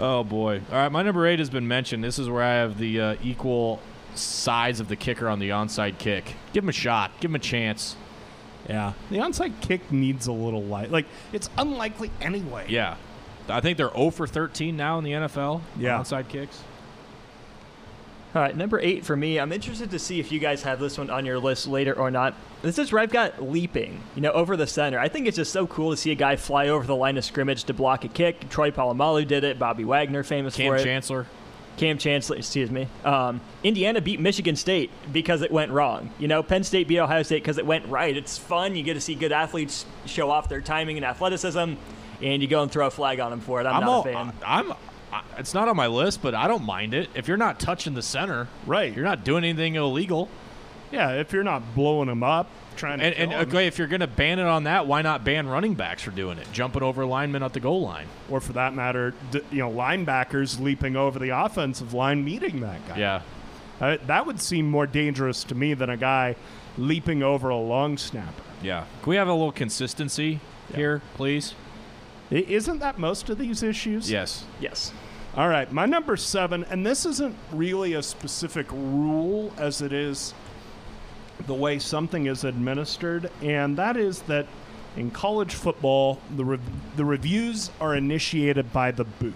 Oh boy. All right, my number eight has been mentioned. This is where I have the uh, equal sides of the kicker on the onside kick. Give him a shot. Give him a chance. Yeah, the onside kick needs a little light. Like it's unlikely anyway. Yeah. I think they're 0 for 13 now in the NFL. Yeah. on onside kicks. All right, number eight for me. I'm interested to see if you guys have this one on your list later or not. This is where I've got leaping, you know, over the center. I think it's just so cool to see a guy fly over the line of scrimmage to block a kick. Troy Polamalu did it. Bobby Wagner, famous Cam for it. Chancellor. Kam Chancellor, excuse me. Um, Indiana beat Michigan State because it went wrong. You know, Penn State beat Ohio State because it went right. It's fun. You get to see good athletes show off their timing and athleticism, and you go and throw a flag on them for it. I'm, not all, a fan. I, am I, it's not on my list, but I don't mind it. If you're not touching the center, right? You're not doing anything illegal. Yeah, if you're not blowing them up, trying to And, and kill 'em. okay, if you're going to ban it on that, why not ban running backs for doing it, jumping over linemen at the goal line? or for that matter, d- you know, linebackers leaping over the offensive line, meeting that guy. Yeah. Uh, that would seem more dangerous to me than a guy leaping over a long snapper. Yeah. Can we have a little consistency here, please? I- Isn't that most of these issues? Yes. Yes. All right, my number seven, and this isn't really a specific rule as it is the way something is administered, and that is that in college football, the, rev- the reviews are initiated by the booth.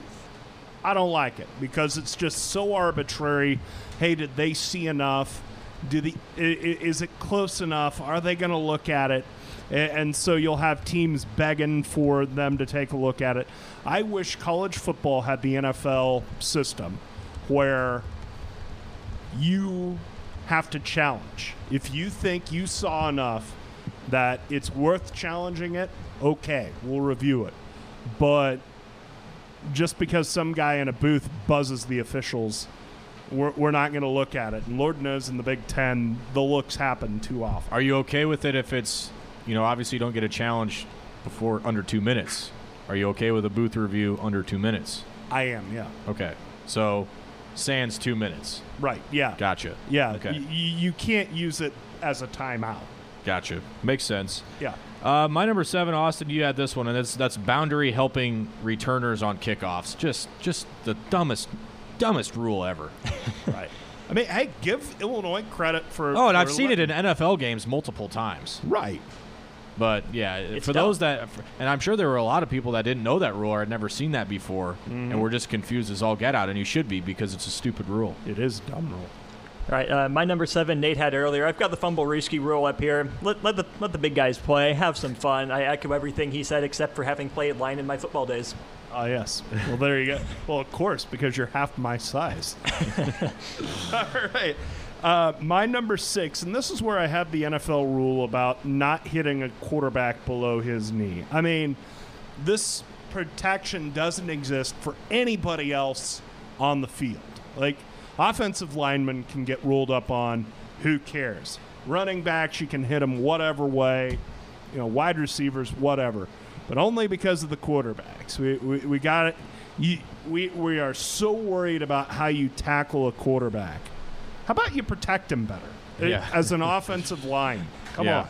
I don't like it because it's just so arbitrary. Hey, did they see enough? Do the is it close enough? Are they going to look at it? And so you'll have teams begging for them to take a look at it. I wish college football had the NFL system where you have to challenge. If you think you saw enough that it's worth challenging it, okay, we'll review it. But just because some guy in a booth buzzes the officials, we're, we're not going to look at it. And Lord knows in the Big Ten, the looks happen too often. Are you okay with it if it's, you know, obviously you don't get a challenge before under two minutes? Are you okay with a booth review under two minutes? I am, yeah. Okay. So, sans two minutes. Right, yeah. Gotcha. Yeah, Okay. y- you can't use it as a timeout. Gotcha. Makes sense. Yeah. Uh, my number seven, Austin. You had this one, and that's that's boundary helping returners on kickoffs. Just just the dumbest dumbest rule ever. right. I mean, hey, give Illinois credit for. Oh, and I've seen it in NFL games multiple times. Right. But yeah, for those that, and I'm sure there were a lot of people that didn't know that rule or had never seen that before, Mhm. and were just confused as all get out. And you should be because it's a stupid rule. It is a dumb rule. All right, uh, my number seven, Nate had earlier. I've got the fumblerooski rule up here. Let, let the let the big guys play, have some fun. I echo everything he said, except for having played line in my football days. Oh yes. Well, there you go. Well, of course, because you're half my size. All right. Uh, my number six, and this is where I have the NFL rule about not hitting a quarterback below his knee. I mean, this protection doesn't exist for anybody else on the field. Like, offensive linemen can get rolled up on. Who cares? Running backs, you can hit them whatever way. You know, wide receivers, whatever. But only because of the quarterbacks. We, we, we got it. You, we, we are so worried about how you tackle a quarterback. How about you protect him better Yeah. as an offensive line? Come Yeah.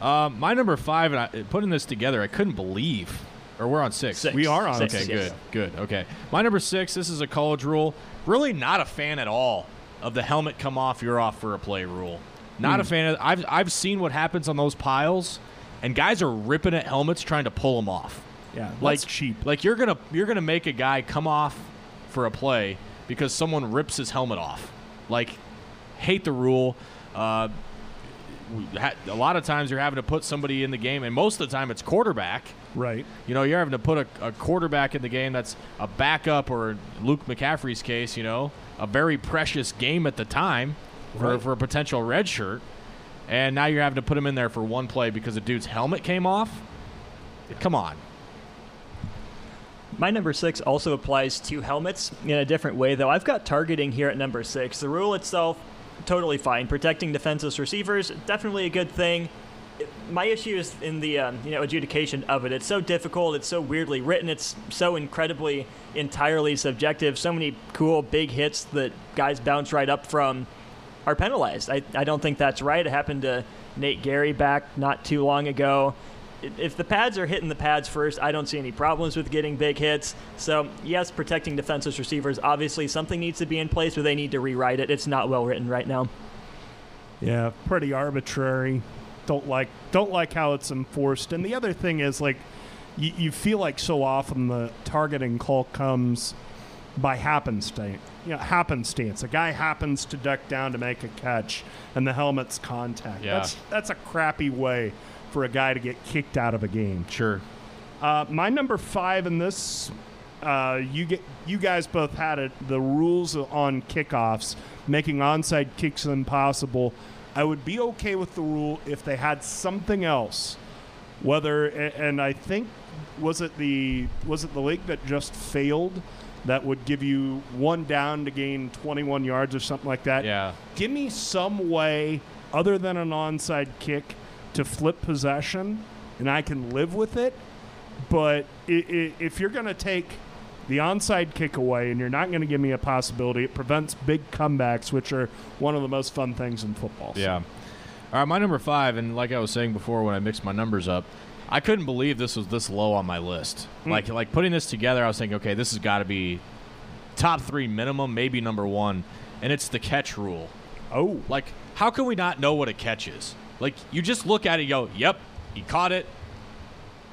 on. Um, my number five, and I, putting this together, I couldn't believe. Or we're on six. Six. We are on six. Okay, six. good, good. Okay, my number six. This is a college rule. Really, not a fan at all of the helmet come off, you're off for a play rule. Not a Hmm. fan of. I've I've seen what happens on those piles, and guys are ripping at helmets trying to pull them off. Yeah, like cheap. Like you're gonna you're gonna make a guy come off for a play because someone rips his helmet off. Like, hate the rule. Uh, a lot of times you're having to put somebody in the game, and most of the time it's quarterback. Right. You know, you're having to put a, a quarterback in the game that's a backup, or Luke McCaffrey's case, you know, a very precious game at the time for, Right. for a potential red shirt. And now you're having to put him in there for one play because a dude's helmet came off. Come on. My number six also applies to helmets in a different way, though. I've got targeting here at number six. The rule itself, totally fine. Protecting defenseless receivers, definitely a good thing. My issue is in the um, you know adjudication of it. It's so difficult. It's so weirdly written. It's so incredibly entirely subjective. So many cool big hits that guys bounce right up from are penalized. I, I don't think that's right. It happened to Nate Gerry back not too long ago. I- If the pads are hitting the pads first, I don't see any problems with getting big hits. So, yes, protecting defenseless receivers, obviously something needs to be in place, but they need to rewrite it. It's not well written right now. Yeah, pretty arbitrary. Don't like don't like how it's enforced. And the other thing is like you, you feel like so often the targeting call comes by happenstance. You know, happenstance. A guy happens to duck down to make a catch and the helmet's contact. Yeah. That's that's a crappy way for a guy to get kicked out of a game. Sure. Uh, my number five in this, uh, you get you guys both had it. The rules on kickoffs making onside kicks impossible. I would be okay with the rule if they had something else. Whether and I think was it the was it the league that just failed that would give you one down to gain 21 yards or something like that. Yeah. Give me some way other than an onside kick to flip possession, and I can live with it. But i- i- if you're going to take the onside kick away and you're not going to give me a possibility, it prevents big comebacks, which are one of the most fun things in football. Yeah. All right, my number five, and like I was saying before when I mixed my numbers up, I couldn't believe this was this low on my list. Hmm. Like like putting this together, I was thinking, okay, this has got to be top three minimum, maybe number one, and it's the catch rule. Oh, like how can we not know what a catch is? Like you just look at it, and go, yep, he caught it,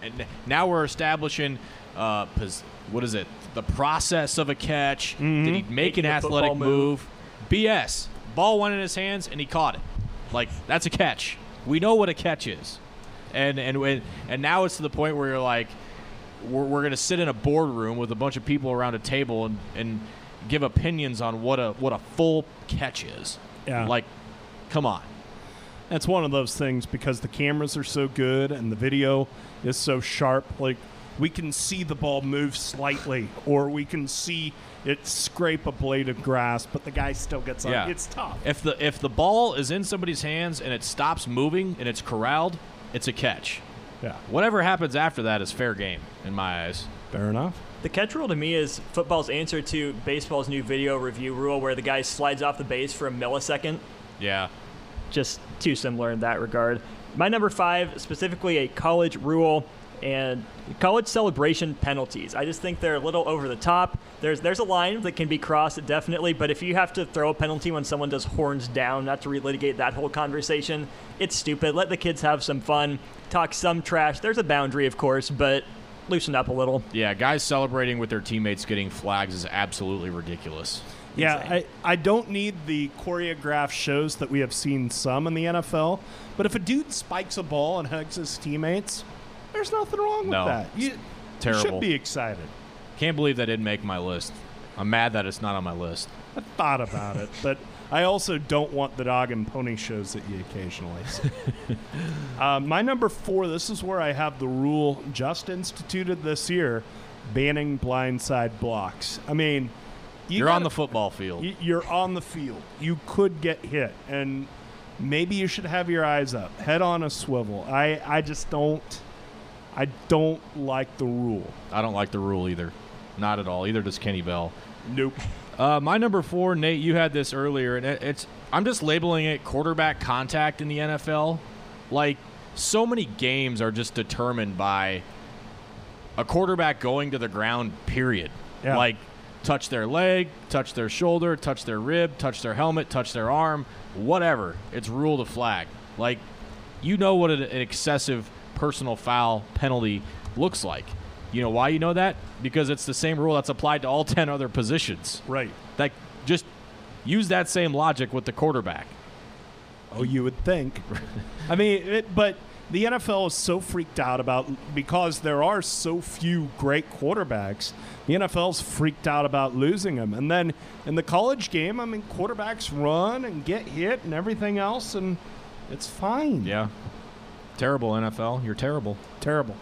and now we're establishing, uh, pos- what is it? The process of a catch. Did he make Making an athletic football move? BS. Ball went in his hands and he caught it. Like that's a catch. We know what a catch is, and and when and now it's to the point where you're like, we're, we're gonna sit in a boardroom with a bunch of people around a table and and give opinions on what a what a full catch is. Yeah. Like, come on. That's one of those things because the cameras are so good and the video is so sharp. Like we can see the ball move slightly, or we can see it scrape a blade of grass, but the guy still gets on. Yeah. It's tough. If the if the ball is in somebody's hands and it stops moving and it's corralled, it's a catch. Yeah. Whatever happens after that is fair game in my eyes. Fair enough. The catch rule to me is football's answer to baseball's new video review rule where the guy slides off the base for a millisecond. Yeah. Just too similar in that regard. My number five, specifically a college rule and college celebration penalties. I just think they're a little over the top. There's there's a line that can be crossed definitely, but if you have to throw a penalty when someone does horns down, not to relitigate that whole conversation, it's stupid. Let the kids have some fun, talk some trash. There's a boundary, of course, but loosen up a little. Yeah, guys celebrating with their teammates getting flags is absolutely ridiculous. Yeah, I, I don't need the choreographed shows that we have seen some in the NFL, but if a dude spikes a ball and hugs his teammates, there's nothing wrong No, with that. You, it's you should be excited. Can't believe that didn't make my list. I'm mad that it's not on my list. I thought about it, but I also don't want the dog and pony shows that you occasionally see. uh, my number four, this is where I have the rule just instituted this year banning blindside blocks. I mean, you You're on the football field. You're on the field. You could get hit, and maybe you should have your eyes up, head on a swivel. I, I just don't. I don't like the rule. I don't like the rule either. Not at all. Either does Kenny Bell. Nope. Uh, my number four, Nate, you had this earlier, and it, it's I'm just labeling it quarterback contact in the NFL. Like so many games are just determined by a quarterback going to the ground. Period. Yeah. Like touch their leg, touch their shoulder, touch their rib, touch their helmet, touch their arm, whatever. It's rule to flag. Like you know what an, an excessive personal foul penalty looks like. You know why you know that? Because it's the same rule that's applied to all 10 other positions. Right. Like, just use that same logic with the quarterback. Oh, you would think. I mean, it, but the NFL is so freaked out about because there are so few great quarterbacks. The NFL's freaked out about losing them, and then in the college game, I mean, quarterbacks run and get hit and everything else, and it's fine. Yeah. Terrible, NFL. You're terrible. Terrible.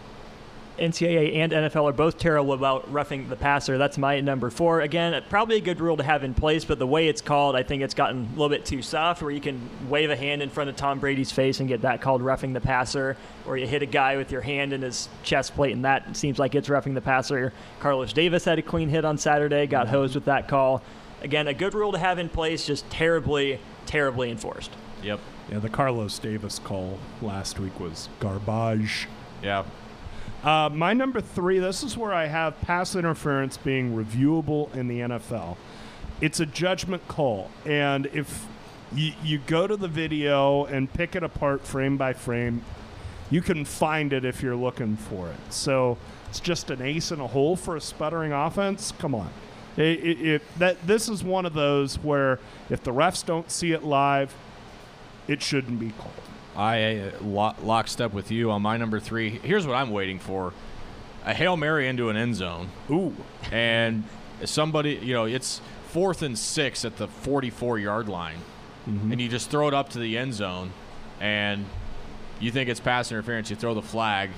NCAA and NFL are both terrible about roughing the passer. That's my number four. Again, probably a good rule to have in place, but the way it's called, I think it's gotten a little bit too soft where you can wave a hand in front of Tom Brady's face and get that called roughing the passer, or you hit a guy with your hand in his chest plate and that seems like it's roughing the passer. Carlos Davis had a clean hit on Saturday, got mm-hmm. hosed with that call. Again, a good rule to have in place, just terribly, terribly enforced. Yep. Yeah, the Carlos Davis call last week was garbage. Yeah. Uh, my number three, this is where I have pass interference being reviewable in the NFL. It's a judgment call. And if you, you go to the video and pick it apart frame by frame, you can find it if you're looking for it. So it's just an ace in a hole for a sputtering offense. Come on. It, it, it, that this is one of those where if the refs don't see it live, it shouldn't be called. I uh, lo- lockstep with you on my number three. Here's what I'm waiting for: a hail mary into an end zone. Ooh, and somebody, you know, it's fourth and six at the 44 yard line, Mm-hmm. and you just throw it up to the end zone, and you think it's pass interference. You throw the flag,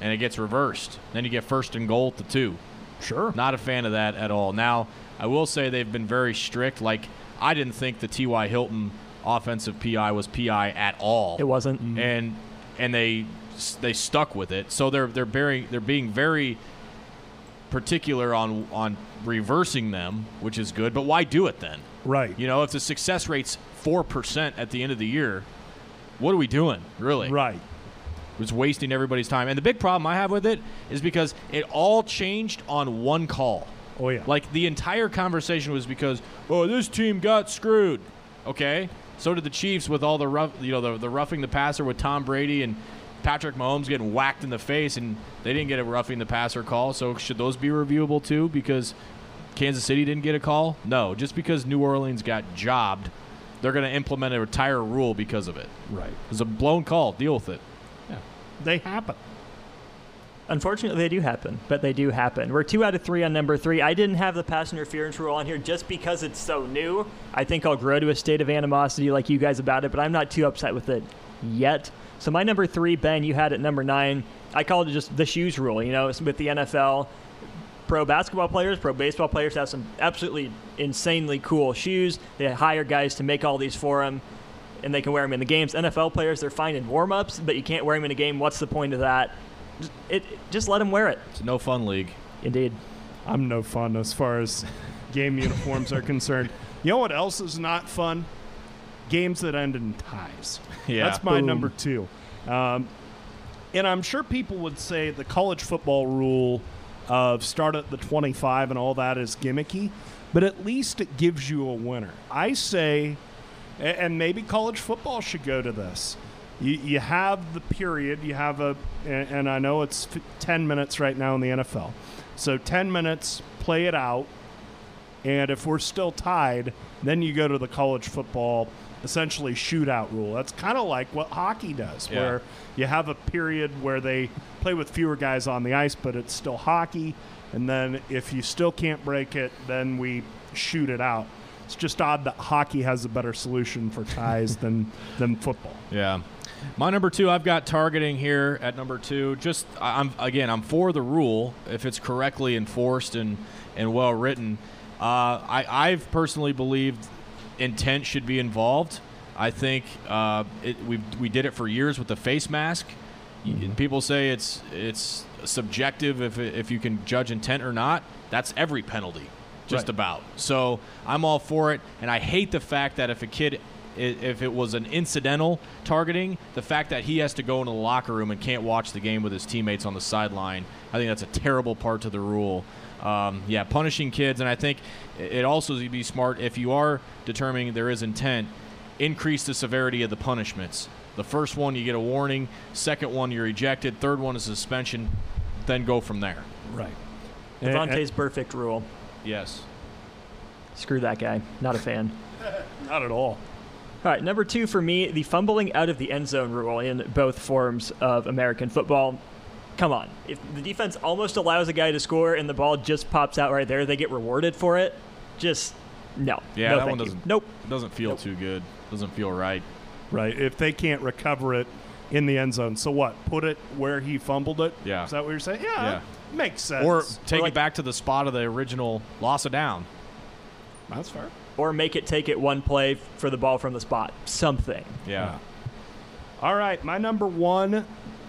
and it gets reversed. Then you get first and goal at the two. Sure. Not a fan of that at all. Now, I will say they've been very strict. Like, I didn't think the T.Y. Hilton offensive PI was PI at all. It wasn't. Mm-hmm. And and they they stuck with it. So they're they're very they're being very particular on on reversing them, which is good. But why do it then? Right. You know, if the success rate's four percent at the end of the year, what are we doing, really? Right. was wasting everybody's time. And the big problem I have with it is because it all changed on one call. Oh yeah. Like the entire conversation was because oh this team got screwed. Okay. So did the Chiefs with all the rough, you know, the, the roughing the passer with Tom Brady and Patrick Mahomes getting whacked in the face, and they didn't get a roughing the passer call. So should those be reviewable too? Because Kansas City didn't get a call? No, just because New Orleans got jobbed, they're going to implement a retire rule because of it. Right. It's a blown call. Deal with it. Yeah. They happen. Unfortunately, they do happen, but they do happen. We're two out of three on number three. I didn't have the pass interference rule on here just because it's so new. I think I'll grow to a state of animosity like you guys about it, but I'm not too upset with it yet. So my number three, Ben, you had at number nine. I called it just the shoes rule. You know, with the NFL. Pro basketball players, pro baseball players have some absolutely insanely cool shoes. They hire guys to make all these for them, and they can wear them in the games. NFL players, they're fine in warm ups, but you can't wear them in a game. What's the point of that? Just, it, just let him wear it. It's no fun league. Indeed. I'm no fun as far as game uniforms are concerned. You know what else is not fun? Games that end in ties. Yeah. That's my Boom. number two. Um, and I'm sure people would say the college football rule of start at the 25 and all that is gimmicky, but at least it gives you a winner. I say, and maybe college football should go to this. You, you have the period, you have a, and, and I know it's f- 10 minutes right now in the NFL. So 10 minutes, play it out, and if we're still tied, then you go to the college football essentially shootout rule. That's kind of like what hockey does, Yeah. where you have a period where they play with fewer guys on the ice, but it's still hockey. And then if you still can't break it, then we shoot it out. It's just odd that hockey has a better solution for ties than than football. Yeah. My number two, I've got targeting here at number two. Just I'm again, I'm for the rule if it's correctly enforced and and well written. Uh, I I've personally believed intent should be involved. I think uh, it, we we did it for years with the face mask. Y- People say it's it's subjective if if you can judge intent or not. That's every penalty, just Right. about. So I'm all for it, and I hate the fact that if a kid if it was an incidental targeting, the fact that he has to go into the locker room and can't watch the game with his teammates on the sideline, I think that's a terrible part to the rule. Um, yeah, punishing kids, and I think it also would be smart if you are determining there is intent, increase the severity of the punishments. The first one, you get a warning. Second one, you're ejected. Third one is suspension. Then go from there. Right. Devontae's perfect rule. Yes. Screw that guy. Not a fan. Not at all. All right, number two for me, the fumbling out of the end zone rule in both forms of American football. Come on. If the defense almost allows a guy to score and the ball just pops out right there, they get rewarded for it. Just no. Yeah, no, that thank one doesn't. Nope. Doesn't feel too good. Doesn't feel right. Right. If they can't recover it in the end zone, so what? Put it where he fumbled it? Yeah. Is that what you're saying? Yeah. Yeah. Makes sense. Or take it back to the spot of the original loss of down. That's fair. Or make it take it one play for the ball from the spot. Something. Yeah. All right, my number one,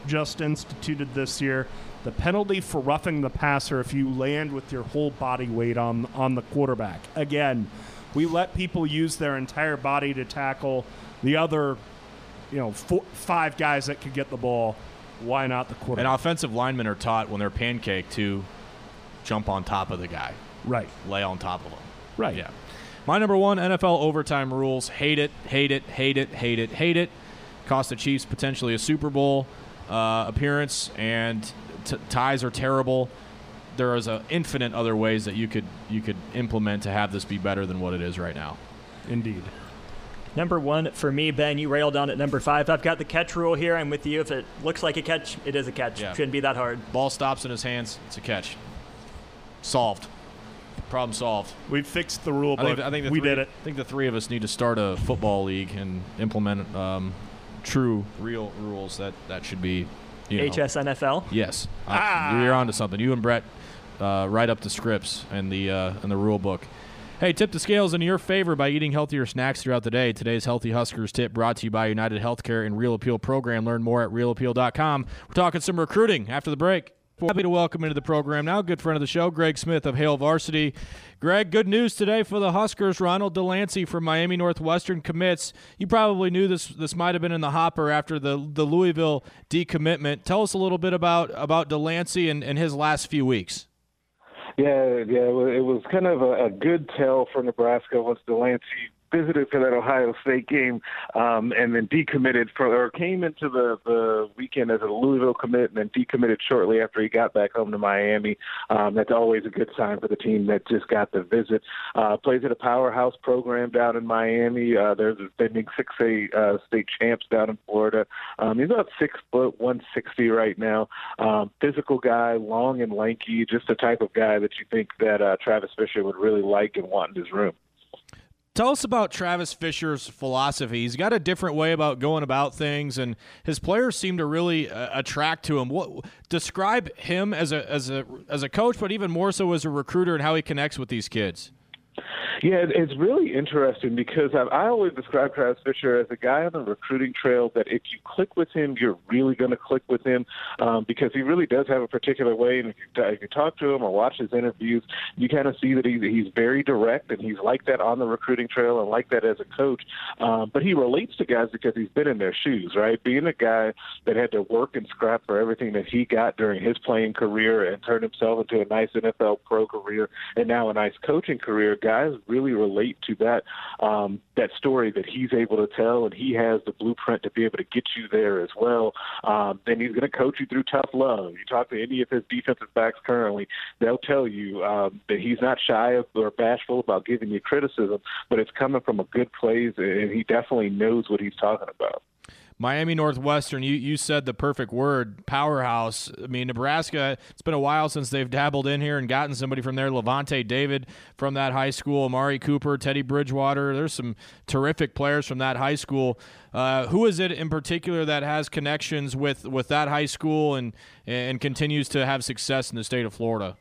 just instituted this year, the penalty for roughing the passer if you land with your whole body weight on on the quarterback. Again, we let people use their entire body to tackle the other, you know, four, five guys that could get the ball. Why not the quarterback? And offensive linemen are taught when they're pancake to jump on top of the guy. Right. Lay on top of him. Right. Yeah. My number one NFL overtime rules. Hate it, hate it, hate it, hate it, hate it. Cost the Chiefs potentially a Super Bowl uh, appearance, and t- ties are terrible. There is an infinite other ways that you could you could implement to have this be better than what it is right now. Indeed. Number one for me, Ben, you railed on at number five. I've got the catch rule here. I'm with you. If it looks like a catch, it is a catch. Yeah. Shouldn't be that hard. Ball stops in his hands. It's a catch. Solved. Problem solved. We fixed the rule I think. I think the we three, did it. I think the three of us need to start a football league and implement um, true, real rules. That that should be. You know, HSNFL. Yes, Ah. uh, you're on to something. You and Brett uh, write up the scripts and the uh, and the rule book. Hey, tip the scales in your favor by eating healthier snacks throughout the day. Today's Healthy Huskers tip brought to you by United Healthcare and Real Appeal Program. Learn more at realappeal.com. We're talking some recruiting after the break. Happy to welcome into the program now, good friend of the show, Greg Smith of Hail Varsity. Greg, good news today for the Huskers. Ronald Delancy from Miami Northwestern commits. You probably knew this this might have been in the hopper after the the Louisville decommitment. Tell us a little bit about about Delancy and, and his last few weeks. Yeah, yeah, it was kind of a, a good tell for Nebraska once Delancy visited for that Ohio State game, um, and then decommitted for or came into the the weekend as a Louisville commit, and then decommitted shortly after he got back home to Miami. Um, that's always a good sign for the team that just got the visit. Uh, plays at a powerhouse program down in Miami. Uh, they're the defending six A uh, state champs down in Florida. Um, he's about six foot one sixty right now. Um, physical guy, long and lanky, just the type of guy that you think that uh, Travis Fisher would really like and want in his room. Tell us about Travis Fisher's philosophy. He's got a different way about going about things, and his players seem to really uh, attract to him. What describe him as a as a as a coach, but even more so as a recruiter, and how he connects with these kids. Yeah, it's really interesting because I, I always describe Travis Fisher as a guy on the recruiting trail that if you click with him, you're really going to click with him um, because he really does have a particular way. And if you, if you talk to him or watch his interviews, you kind of see that he, he's very direct and he's like that on the recruiting trail and like that as a coach. Um, but he relates to guys because he's been in their shoes, right? Being a guy that had to work and scrap for everything that he got during his playing career and turned himself into a nice NFL pro career and now a nice coaching career, guys really relate to that um, that story that he's able to tell, and he has the blueprint to be able to get you there as well. Um, and he's going to coach you through tough love. You talk to any of his defensive backs currently, they'll tell you um, that he's not shy or bashful about giving you criticism, but it's coming from a good place, and he definitely knows what he's talking about. Miami Northwestern, you, you said the perfect word, powerhouse. I mean, Nebraska, it's been a while since they've dabbled in here and gotten somebody from there. Lavonte David from that high school, Amari Cooper, Teddy Bridgewater. There's some terrific players from that high school. Uh, who is it in particular that has connections with, with that high school and, and continues to have success in the state of Florida?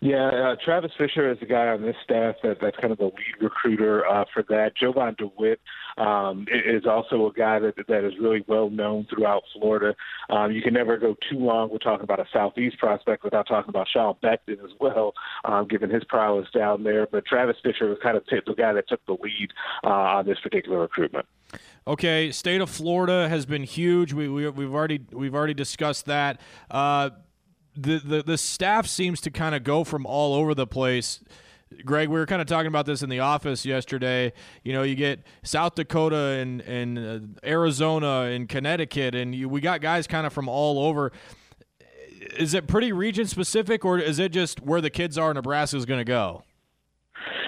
Yeah, uh, Travis Fisher is the guy on this staff that, that's kind of the lead recruiter uh, for that. Jovan DeWitt um, is also a guy that that is really well known throughout Florida. Um, you can never go too long with talking about a Southeast prospect without talking about Sean Beckton as well, um, given his prowess down there. But Travis Fisher was kind of t- the guy that took the lead uh, on this particular recruitment. Okay, state of Florida has been huge. We, we we've already we've already discussed that. Uh, the, the the staff seems to kind of go from all over the place. Greg, we were kind of talking about this in the office yesterday. You know, you get South Dakota and and uh, Arizona and Connecticut, and you, we got guys kind of from all over. is it pretty region specific, or is it just where the kids are? Nebraska is going to go.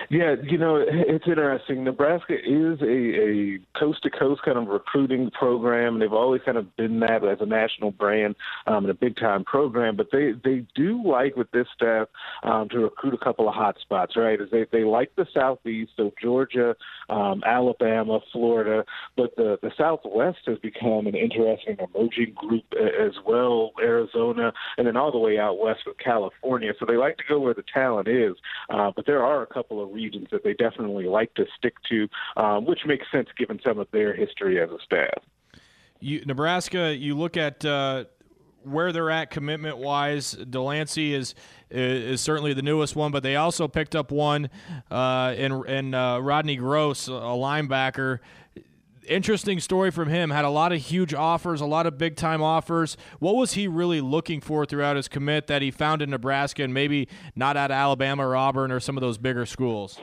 Yeah, you know, it's interesting. Nebraska is a, a coast to coast kind of recruiting program. They've always kind of been that as a national brand um, and a big time program. But they they do like with this staff um, to recruit a couple of hot spots, right? Is they they like the southeast, so Georgia, um, Alabama, Florida, but the the Southwest has become an interesting emerging group as well. Arizona, and then all the way out west with California. So they like to go where the talent is. Uh, but there are a couple of regions that they definitely like to stick to, um, which makes sense given some of their history as a staff. You, Nebraska, you look at uh, where they're at commitment wise. Delancy is is certainly the newest one, but they also picked up one uh, in in uh, Rodney Groce, a linebacker. Interesting story from him. Had a lot of huge offers, a lot of big time offers. What was he really looking for throughout his commit that he found in Nebraska and maybe not at Alabama or Auburn or some of those bigger schools?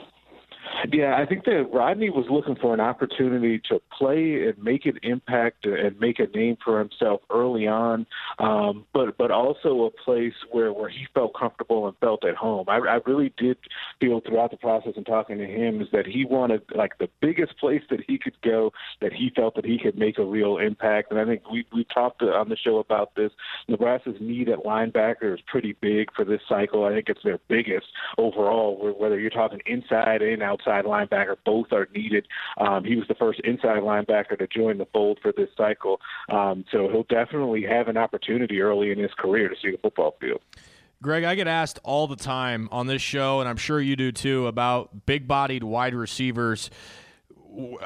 Yeah, I think that Rodney was looking for an opportunity to play and make an impact and make a name for himself early on, um, but but also a place where where he felt comfortable and felt at home. I, I really did feel throughout the process and talking to him is that he wanted like the biggest place that he could go that he felt that he could make a real impact. And I think we we talked on the show about this. Nebraska's need at linebacker is pretty big for this cycle. I think it's their biggest overall. Whether you're talking inside and outside linebacker. Both are needed. Um, he was the first inside linebacker to join the fold for this cycle. Um, so he'll definitely have an opportunity early in his career to see the football field. Greg, I get asked all the time on this show, and I'm sure you do too, about big bodied wide receivers.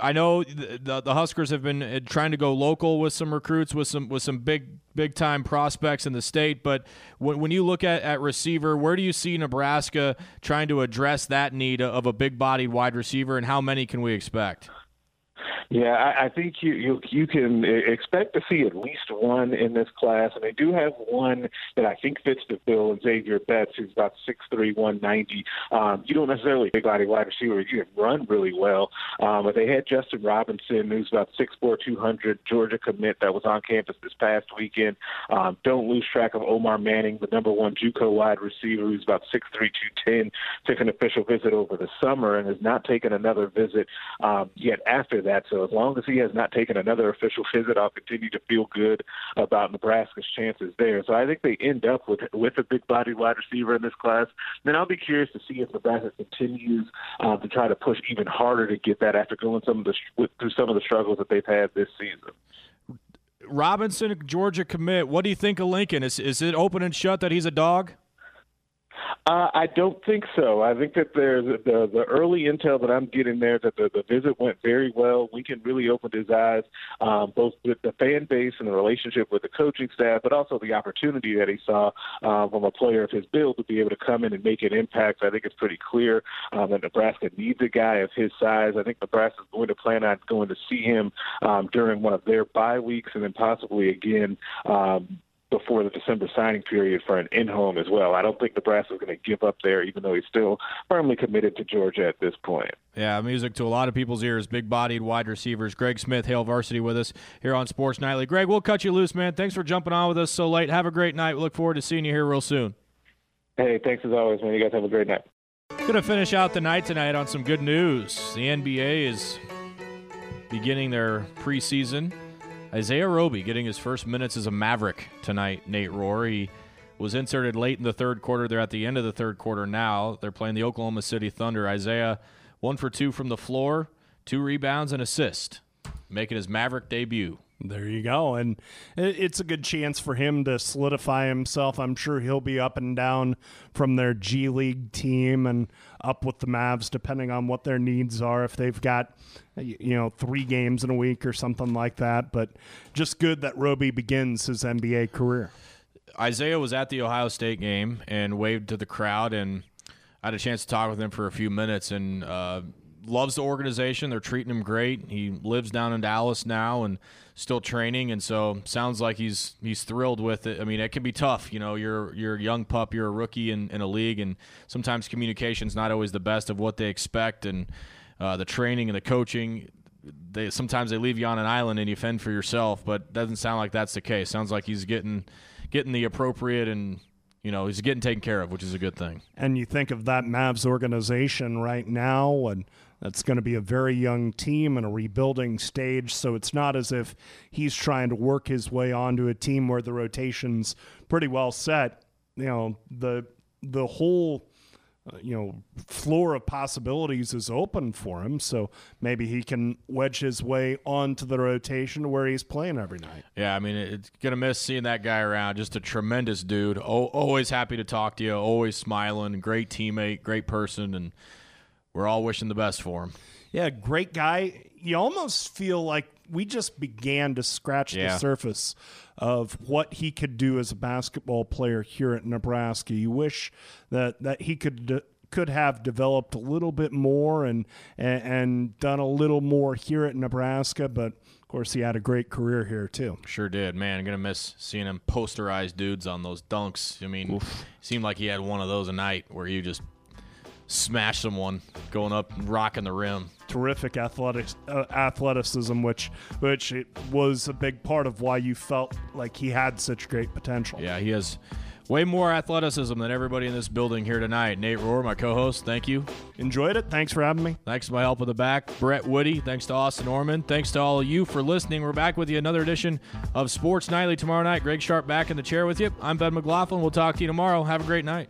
I know the, the Huskers have been uh, trying to go local with some recruits with some with some big big time prospects in the state. But when, when you look at, at receiver, where do you see Nebraska trying to address that need of a big bodied wide receiver, and how many can we expect? Yeah, I, I think you, you you can expect to see at least one in this class, and they do have one that I think fits the bill. And Xavier Betts, who's about six three, one ninety. Um, you don't necessarily big body wide receiver. You can run really well, um, but they had Justin Robinson, who's about six four, two hundred, Georgia commit that was on campus this past weekend. Um, don't lose track of Omar Manning, the number one JUCO wide receiver, who's about six three, two ten. Took an official visit over the summer and has not taken another visit um, yet after that. So as long as he has not taken another official visit, I'll continue to feel good about Nebraska's chances there. So I think they end up with with a big body wide receiver in this class. Then I'll be curious to see if Nebraska continues uh, to try to push even harder to get that after going some of the with, through some of the struggles that they've had this season. Robinson, Georgia commit. What do you think of Lincoln? Is is it open and shut that he's a dog? Uh, I don't think so. I think that there's the the early intel that I'm getting there that the, the visit went very well. Lincoln really opened his eyes, um, both with the fan base and the relationship with the coaching staff, but also the opportunity that he saw uh, from a player of his build to be able to come in and make an impact. I think it's pretty clear um, that Nebraska needs a guy of his size. I think Nebraska is going to plan on going to see him um, during one of their bye weeks and then possibly again um, before the December signing period for an in-home as well. I don't think Nebraska is going to give up there, even though he's still firmly committed to Georgia at this point. Yeah, music to a lot of people's ears. Big-bodied wide receivers. Greg Smith, Hail Varsity, with us here on Sports Nightly. Greg, we'll cut you loose, man. Thanks for jumping on with us so late. Have a great night. We look forward to seeing you here real soon. Hey, thanks as always, man. You guys have a great night. Going to finish out the night tonight on some good news. The NBA is beginning their preseason Isaiah Roby getting his first minutes as a Maverick tonight, Nate Rohr. He was inserted late in the third quarter. They're at the end of the third quarter now. They're playing the Oklahoma City Thunder. Isaiah, one for two from the floor, two rebounds and assist, making his Maverick debut. There you go. And it's a good chance for him to solidify himself. I'm sure he'll be up and down from their G League team and up with the Mavs, depending on what their needs are. If they've got, you know, three games in a week or something like that. But just good that Roby begins his NBA career. Isaiah was at the Ohio State game and waved to the crowd, and I had a chance to talk with him for a few minutes. And, uh, loves the organization. They're treating him great. He lives down in Dallas now and still training, and so sounds like he's he's thrilled with it. I mean, it can be tough. You know, you're you're a young pup, you're a rookie in, in a league, and sometimes communication's not always the best of what they expect, and uh, the training and the coaching. They sometimes they leave you on an island and you fend for yourself, but doesn't sound like that's the case. Sounds like he's getting getting the appropriate and you know he's getting taken care of, which is a good thing. And you think of that Mavs organization right now, and that's going to be a very young team in a rebuilding stage. So it's not as if he's trying to work his way onto a team where the rotation's pretty well set. You know, the the whole uh, you know floor of possibilities is open for him so maybe he can wedge his way onto the rotation where he's playing every night Yeah, I mean, it's gonna miss seeing that guy around. Just a tremendous dude. O- always happy to talk to you. Always smiling. Great teammate. Great person, and we're all wishing the best for him. yeah great guy you almost feel like we just began to scratch Yeah. the surface of what he could do as a basketball player here at Nebraska you wish that that he could de- could have developed a little bit more and, and and done a little more here at Nebraska but of course he had a great career here too Sure did, man. I'm gonna miss seeing him posterize dudes on those dunks. I mean, seemed like he had one of those a night where you just smash someone going up rocking the rim. terrific athletic uh, athleticism, which which it was a big part of why you felt like he had such great potential. Yeah, he has way more athleticism than everybody in this building here tonight. Nate Rohr, my co-host, thank you. Enjoyed it. Thanks for having me. Thanks to my help with the back, Brett Woody. Thanks to Austin Orman. Thanks to all of you for listening. We're back with you another edition of Sports Nightly tomorrow night. Greg Sharp back in the chair with you. I'm Ben McLaughlin. We'll talk to you tomorrow. Have a great night.